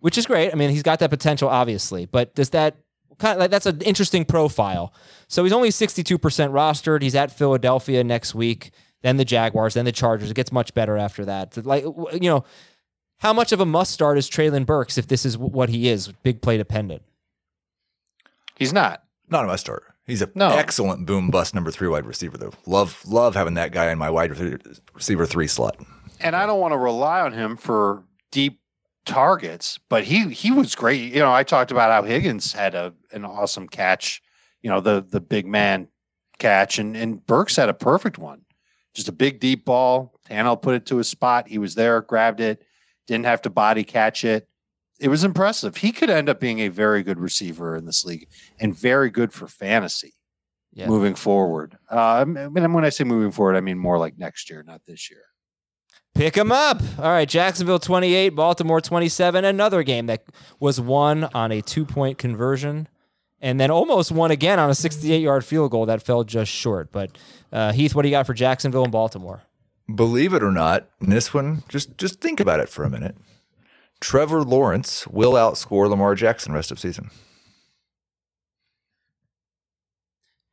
Speaker 1: which is great. I mean, he's got that potential, obviously. But does that kind of like that's an interesting profile? So he's only 62% rostered. He's at Philadelphia next week, then the Jaguars, then the Chargers. It gets much better after that. Like, you know, how much of a must start is Treylon Burks if this is what he is, big play dependent?
Speaker 2: He's not.
Speaker 3: Not a must start. He's an
Speaker 2: No.
Speaker 3: excellent boom bust number three wide receiver, though. Love love having that guy in my wide receiver three slot.
Speaker 2: and I don't want to rely on him for deep targets, but he he was great. You know, I talked about how Higgins had a an awesome catch, you know, the the big man catch, and and Burks had a perfect one. Just a big deep ball. Tannehill put it to his spot. He was there, grabbed it, didn't have to body catch it. It was impressive. He could end up being a very good receiver in this league and very good for fantasy
Speaker 1: Yeah.
Speaker 2: moving forward. Uh, I mean, when I say moving forward, I mean more like next year, not this year.
Speaker 1: Pick them up. All right, Jacksonville 28, Baltimore 27. Another game that was won on a two point conversion and then almost won again on a 68 yard field goal that fell just short. But uh, Heath, what do you got for Jacksonville and Baltimore?
Speaker 3: Believe it or not, in this one, just just think about it for a minute. Trevor Lawrence will outscore Lamar Jackson rest of season.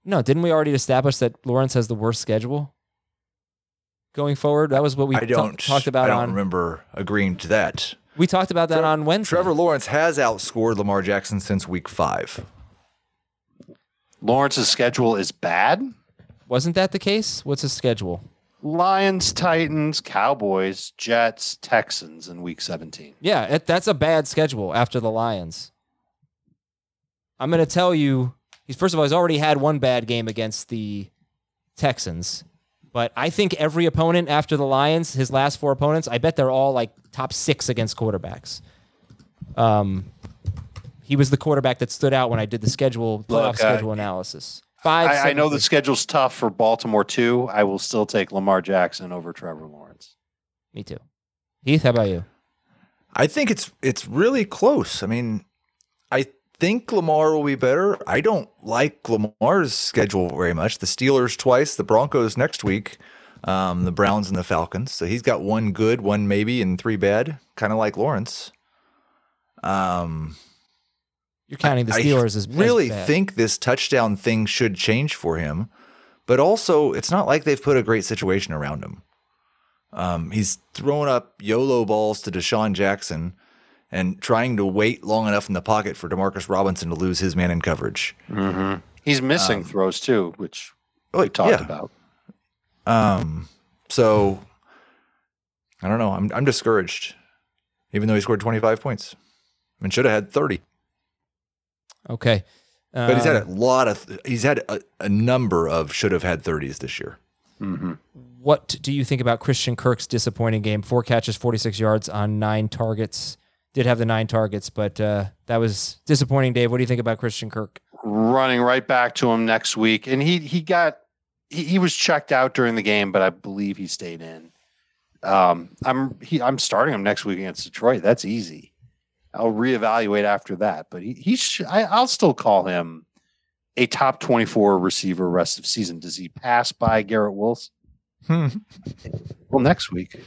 Speaker 1: No, didn't we already establish that Lawrence has the worst schedule going forward? That was what we
Speaker 3: I don't
Speaker 1: talked about
Speaker 3: I don't
Speaker 1: on.
Speaker 3: remember agreeing to that.
Speaker 1: We talked about that on Wednesday.
Speaker 3: Trevor Lawrence has outscored Lamar Jackson since week five.
Speaker 2: Lawrence's schedule is bad.
Speaker 1: wasn't that the case? What's his schedule?
Speaker 2: Lions, Titans, Cowboys, Jets, Texans in week 17.
Speaker 1: Yeah, it, that's a bad schedule after the Lions. I'm going to tell you, he's first of all, he's already had one bad game against the Texans, but I think every opponent after the Lions, his last four opponents, I bet they're all like top six against quarterbacks. Um, he was the quarterback that stood out when I did the schedule playoff
Speaker 2: Look, uh,
Speaker 1: schedule analysis. Five.
Speaker 2: I, I know the schedule's tough for Baltimore too. I will still take Lamar Jackson over Trevor Lawrence.
Speaker 1: Me too. Heath, how about you?
Speaker 3: I think it's it's really close. I mean, I think Lamar will be better. I don't like Lamar's schedule very much. The Steelers twice, the Broncos next week, um, the Browns and the Falcons. So he's got one good, one maybe, and three bad, kind of like Lawrence. Um,
Speaker 1: You're counting the
Speaker 3: I
Speaker 1: Steelers as as
Speaker 3: really
Speaker 1: bad.
Speaker 3: think this touchdown thing should change for him, but also it's not like they've put a great situation around him. Um, he's throwing up YOLO balls to DeSean Jackson and trying to wait long enough in the pocket for Demarcus Robinson to lose his man in coverage.
Speaker 2: He's missing throws too, which
Speaker 3: Oh,
Speaker 2: we talked
Speaker 3: yeah.
Speaker 2: about.
Speaker 3: Um, so I don't know. I'm I'm discouraged, even though he scored 25 points and should have had 30.
Speaker 1: Okay.
Speaker 3: But he's had
Speaker 1: Uh,
Speaker 3: a lot of he's had a, a number of should have had 30s this year.
Speaker 1: What do you think about Christian Kirk's disappointing game? Four catches, 46 yards on nine targets. Did have the nine targets, but uh, that was disappointing, Dave. What do you think about Christian Kirk?
Speaker 2: running right back to him next week. And he he got he, he was checked out during the game, but I believe he stayed in. Um, I'm he, I'm starting him next week against Detroit. That's easy. I'll reevaluate after that, but he he sh- I, I'll still call him a top 24 receiver rest of season. Does he pass by Garrett Wilson? well, next week.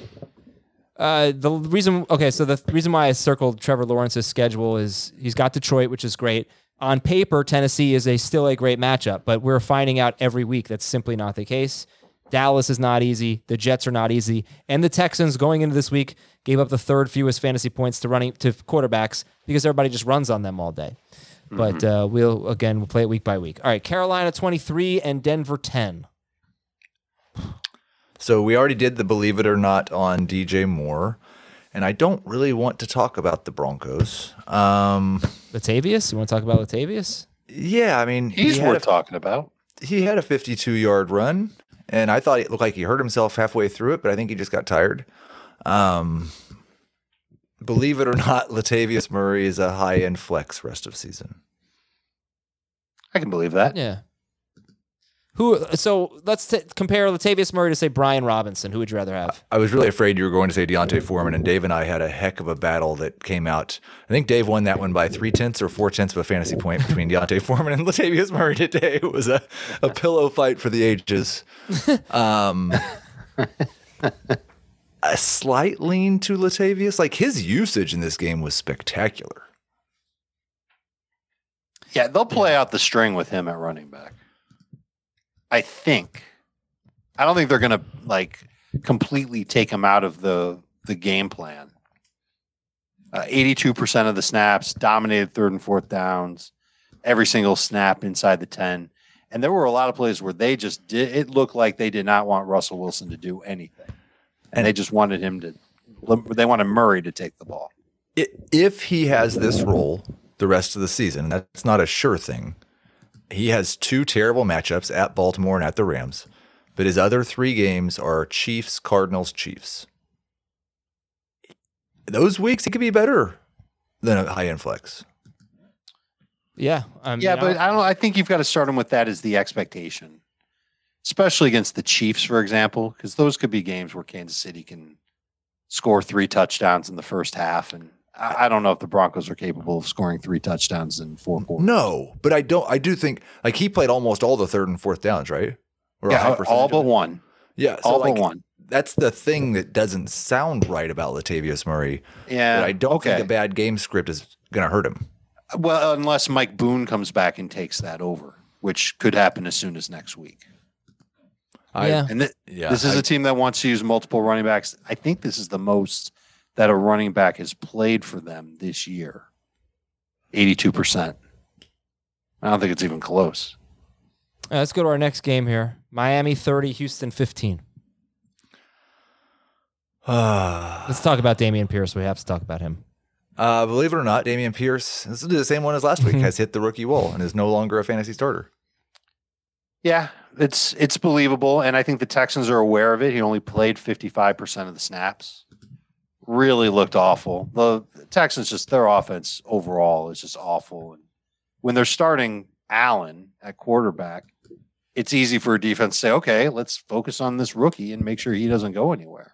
Speaker 1: Uh, the reason, okay, so the reason why I circled Trevor Lawrence's schedule is he's got Detroit, which is great. On paper, Tennessee is a still a great matchup, but we're finding out every week that's simply not the case. Dallas is not easy. The Jets are not easy, and the Texans going into this week gave up the third fewest fantasy points to running to quarterbacks because everybody just runs on them all day. But uh, we'll again we'll play it week by week. All right, Carolina twenty three and Denver ten.
Speaker 3: So we already did the believe it or not on DJ Moore, and I don't really want to talk about the Broncos. Um,
Speaker 1: Latavius, you want to talk about Latavius?
Speaker 3: yeah, I mean
Speaker 2: He's
Speaker 3: he
Speaker 2: worth
Speaker 3: a-
Speaker 2: talking about.
Speaker 3: he had a 52 yard run, and I thought it looked like he hurt himself halfway through it, but I think he just got tired. Um, believe it or not, Latavius Murray is a high end flex rest of season.
Speaker 2: I can believe that.
Speaker 1: Yeah. Who? So let's t- compare Latavius Murray to say Brian Robinson. Who would you rather have?
Speaker 3: I was really afraid you were going to say D'Onta Foreman, and Dave and I had a heck of a battle that came out. I think Dave won that one by three tenths or four tenths of a fantasy point between D'Onta Foreman and Latavius Murray today. It was a, a pillow fight for the ages. Um, a slight lean to Latavius. Like his usage in this game was spectacular.
Speaker 2: Yeah, they'll play out the string with him at running back. I think. I don't think they're going to like completely take him out of the the game plan. Uh, Eighty-two percent of the snaps dominated third and fourth downs, every single snap inside the ten, and there were a lot of plays where they just did. It looked like they did not want Russell Wilson to do anything, and they just wanted him to. They wanted Murray to take the ball.
Speaker 3: If he has this role the rest of the season, that's not a sure thing. He has two terrible matchups at Baltimore and at the Rams, but his other three games are Chiefs, Cardinals, Chiefs. Those weeks he could be better than a high end flex.
Speaker 1: Yeah. I mean,
Speaker 2: Yeah, but I don't. I think you've got to start him with that as the expectation, especially against the Chiefs, for example, because those could be games where Kansas City can score three touchdowns in the first half, and I, I don't know if the Broncos are capable of scoring three touchdowns in four quarters.
Speaker 3: No, but I don't. I do think like he played almost all the third and fourth downs, right? Or
Speaker 2: yeah, all but one.
Speaker 3: Yeah, so
Speaker 2: all
Speaker 3: like,
Speaker 2: but one.
Speaker 3: That's the thing that doesn't sound right about Latavius Murray.
Speaker 2: Yeah,
Speaker 3: but I don't
Speaker 2: okay.
Speaker 3: think a bad game script is going to hurt him.
Speaker 2: Well, unless Mike Boone comes back and takes that over, which could happen as soon as next week.
Speaker 3: I-
Speaker 1: yeah.
Speaker 2: And th-
Speaker 3: Yeah,
Speaker 2: this is
Speaker 3: I-
Speaker 2: a team that wants to use multiple running backs. I think this is the most that a running back has played for them this year. 82%. I don't think it's even close.
Speaker 1: Uh, let's go to our next game here. Miami 30, Houston 15. Let's talk about Dameon Pierce. We have to talk about him.
Speaker 3: Uh, believe it or not, Dameon Pierce, this is the same one as last week, has hit the rookie wall and is no longer a fantasy starter.
Speaker 2: Yeah, it's it's believable and I think the Texans are aware of it. He only played 55% of the snaps. Really looked awful. The Texans just their offense overall is just awful and when they're starting Allen at quarterback, it's easy for a defense to say, "Okay, let's focus on this rookie and make sure he doesn't go anywhere."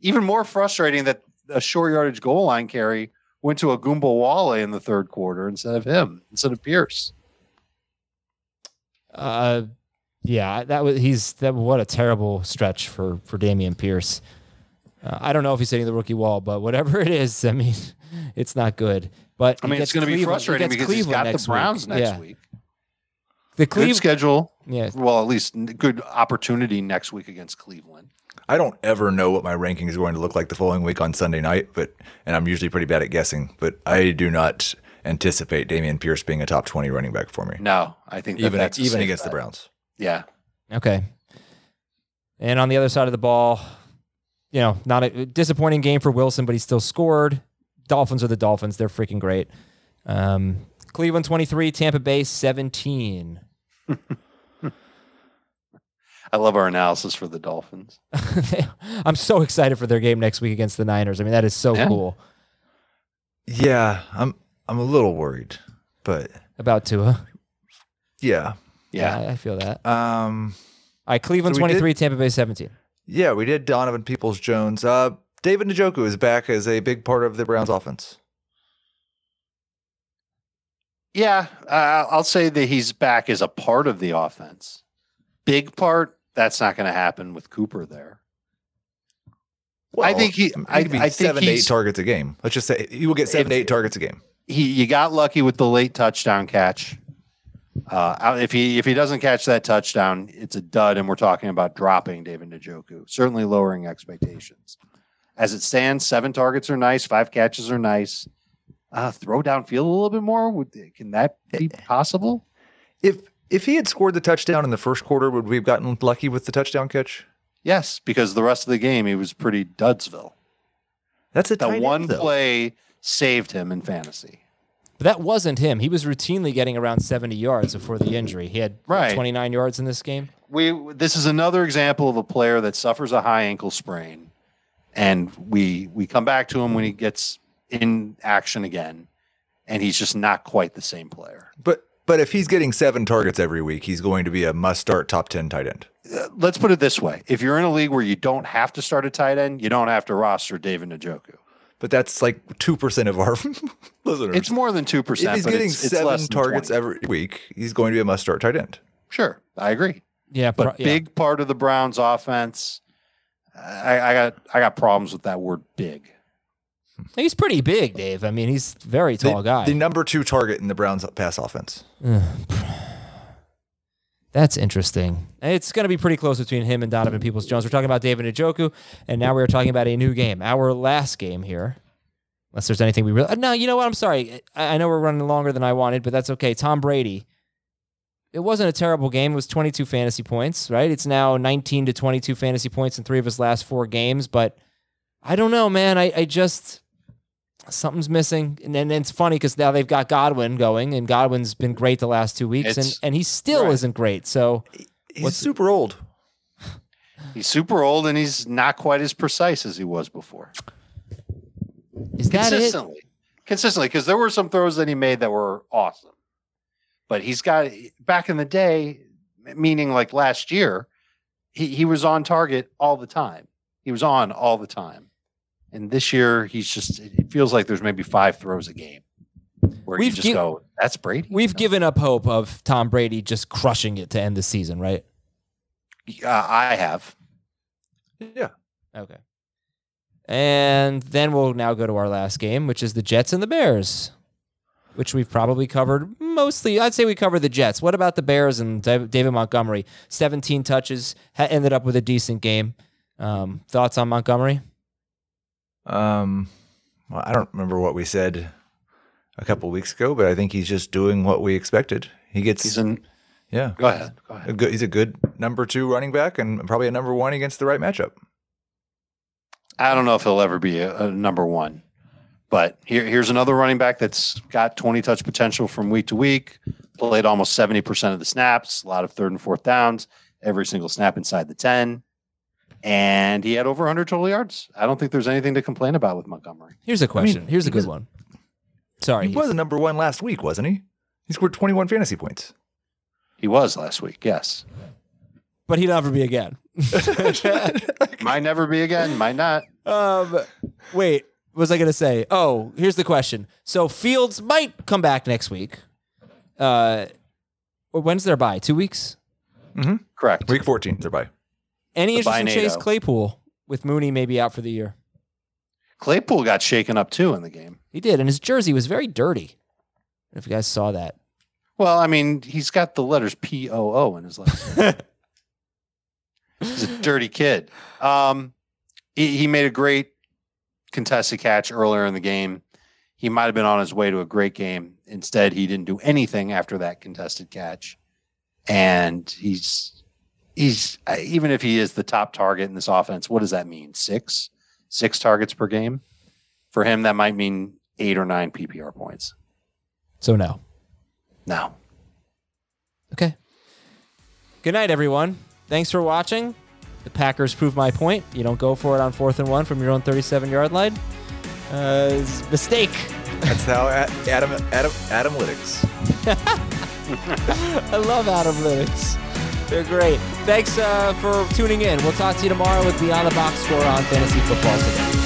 Speaker 2: Even more frustrating that a short yardage goal line carry went to Ogunbowale in the third quarter instead of him, instead of Pierce.
Speaker 1: Uh, yeah, that was he's that. What a terrible stretch for for Dameon Pierce. Uh, I don't know if he's hitting the rookie wall, but whatever it is, I mean, it's not good. But
Speaker 2: I mean, it's going to be
Speaker 1: Cleveland- he
Speaker 2: frustrating
Speaker 1: gets
Speaker 2: because he's
Speaker 1: Cleveland
Speaker 2: got the
Speaker 1: next week.
Speaker 2: Browns next
Speaker 1: yeah.
Speaker 2: week.
Speaker 1: The
Speaker 2: Good
Speaker 1: Cleveland,
Speaker 2: schedule.
Speaker 1: yeah,
Speaker 2: Well, at least good opportunity next week against Cleveland.
Speaker 3: I don't ever know what my ranking is going to look like the following week on Sunday night, but and I'm usually pretty bad at guessing, but I do not anticipate Dameon Pierce being a top 20 running back for me.
Speaker 2: No, I think that
Speaker 3: even
Speaker 2: that's
Speaker 3: even
Speaker 2: safe
Speaker 3: against the. Browns.
Speaker 2: Yeah,
Speaker 1: Okay. And on the other side of the ball, you know, not a disappointing game for Wilson, but he still scored. Dolphins are the Dolphins. They're freaking great. Um, Cleveland 23, Tampa Bay 17.
Speaker 2: I love our analysis for the Dolphins.
Speaker 1: I'm so excited for their game next week against the Niners. I mean, that is so
Speaker 2: Yeah.
Speaker 1: cool
Speaker 3: Yeah, I'm I'm a little worried, but
Speaker 1: about Tua.
Speaker 3: Yeah.
Speaker 1: Yeah, I, I feel that.
Speaker 3: Um.
Speaker 1: All right, Cleveland
Speaker 3: so we did-
Speaker 1: 23, Tampa Bay 17.
Speaker 3: Yeah, we did Donovan Peoples Jones. Uh, David Njoku is back as a big part of the Browns offense.
Speaker 2: Yeah, uh, I'll say that he's back as a part of the offense. Big part, that's not going to happen with Cooper there. I think he-
Speaker 3: I be
Speaker 2: I think
Speaker 3: seven to eight targets a game. Let's just say he will get seven to eight targets a game.
Speaker 2: He, you got lucky with the late touchdown catch. Uh, if he if he doesn't catch that touchdown, it's a dud, and we're talking about dropping David Njoku, certainly lowering expectations. As it stands, seven targets are nice, five catches are nice. Uh, throw downfield a little bit more. Would can that be possible?
Speaker 3: If if he had scored the touchdown in the first quarter, would we have gotten lucky with the touchdown catch?
Speaker 2: Yes, because the rest of the game he was pretty dudsville.
Speaker 3: That's a
Speaker 2: The
Speaker 3: end,
Speaker 2: one
Speaker 3: though.
Speaker 2: play saved him in fantasy.
Speaker 1: But that wasn't him. He was routinely getting around 70 yards before the injury. He had
Speaker 2: Right.
Speaker 1: 29 yards in this game.
Speaker 2: we this is another example of a player that suffers a high ankle sprain and we we come back to him when he gets in action again and he's just not quite the same player
Speaker 3: But but if he's getting seven targets every week, he's going to be a must start top ten tight end.
Speaker 2: Uh, let's put it this way if you're in a league where you don't have to start a tight end you don't have to roster David Njoku
Speaker 3: But that's like two percent of our listeners.
Speaker 2: it's more than 2%
Speaker 3: if he's getting
Speaker 2: it's, it's
Speaker 3: seven
Speaker 2: less than
Speaker 3: targets
Speaker 2: 20.
Speaker 3: every week, he's going to be a must start tight end.
Speaker 2: sure i agree
Speaker 1: Yeah,
Speaker 2: but
Speaker 1: pro- yeah.
Speaker 2: big part of the browns offense I, I got i got problems with that word big
Speaker 1: He's pretty big, Dave. I mean, he's a very
Speaker 3: The,
Speaker 1: tall guy.
Speaker 3: the number two target in the Browns pass offense.
Speaker 1: That's interesting. It's going to be pretty close between him and Donovan Peoples Jones. We're talking about David Njoku, and now we're talking about a new game, our last game here. Unless there's anything we really. No, you know what? I'm sorry. I, I know we're running longer than I wanted, but that's okay. Tom Brady. It wasn't a terrible game. It was 22 fantasy points, right? It's now 19 to 22 fantasy points in three of his last four games, but I don't know, man. I, I just. Something's missing. And then it's funny because now they've got Godwin going, and Godwin's been great the last two weeks, and,
Speaker 2: It's-
Speaker 1: and he still
Speaker 2: right.
Speaker 1: isn't great. So.
Speaker 3: He's super old.
Speaker 2: he's super old and he's not quite as precise as he was before
Speaker 1: Is that it?
Speaker 2: consistently, consistently, because there were some throws that he made that were awesome. But he's got back in the day, meaning like last year, he, he was on target all the time. He was on all the time. And this year, he's just, it feels like there's maybe five throws a game where you
Speaker 1: We've
Speaker 2: just
Speaker 1: gi-
Speaker 2: go, that's Brady.
Speaker 1: We've
Speaker 2: No.
Speaker 1: given up hope of Tom Brady just crushing it to end the season, right?
Speaker 2: Uh, I have.
Speaker 3: Yeah.
Speaker 1: Okay. And then we'll now go to our last game, which is the Jets and the Bears, which we've probably covered mostly. I'd say we covered the Jets. What about the Bears and David Montgomery? 17 touches, ha- ended up with a decent game. Um, thoughts on Montgomery?
Speaker 3: Um, well, I don't remember what we said a couple weeks ago, but I think he's just doing what we expected. He gets,
Speaker 2: He's in,
Speaker 3: yeah,
Speaker 2: go ahead. Go
Speaker 3: a
Speaker 2: ahead.
Speaker 3: good, he's a good number two running back and probably a number one against the right matchup.
Speaker 2: I don't know if he'll ever be a, a number one, but here, here's another running back that's got 20 touch potential from week to week. Played almost 70% of the snaps, a lot of third and fourth downs, every single snap inside the 10. And he had over 100 total yards. I don't think there's anything to complain about with Montgomery.
Speaker 1: Here's a question. Here's a
Speaker 3: he
Speaker 1: good
Speaker 3: was-
Speaker 1: one. Sorry.
Speaker 3: He was a number one last week, wasn't he? He scored 21 fantasy points.
Speaker 2: He was last week, yes.
Speaker 1: but he'll never be again.
Speaker 2: Might never be again, might not.
Speaker 1: Um, wait, what was I going to say? Oh, here's the question. So Fields might come back next week. Uh, when's their bye? Two weeks.
Speaker 2: Correct.
Speaker 3: Week 14, they're by.
Speaker 1: Any interest in Chase Claypool with Mooney maybe out for the year?
Speaker 2: Claypool got shaken up too in the game.
Speaker 1: He did, and his jersey was very dirty. If you guys saw that,
Speaker 2: Well, I mean, he's got the letters P O O in his last name. he's a dirty kid. Um, he, he made a great contested catch earlier in the game. He might have been on his way to a great game. Instead, he didn't do anything after that contested catch, and he's he's uh, even if he is the top target in this offense, what does that mean? Six, six targets per game for him. That might mean eight or nine PPR points.
Speaker 1: so no.
Speaker 2: No.
Speaker 1: Okay. Good night, everyone. Thanks for watching. The Packers prove my point. You don't go for it on fourth and one from your own 37 yard line. Uh, mistake.
Speaker 3: That's how Adam Adam Adam Lytics.
Speaker 1: I love adam analytics. They're great. Thanks uh, for tuning in. We'll talk to you tomorrow with Beyond the Box Score on Fantasy Football today.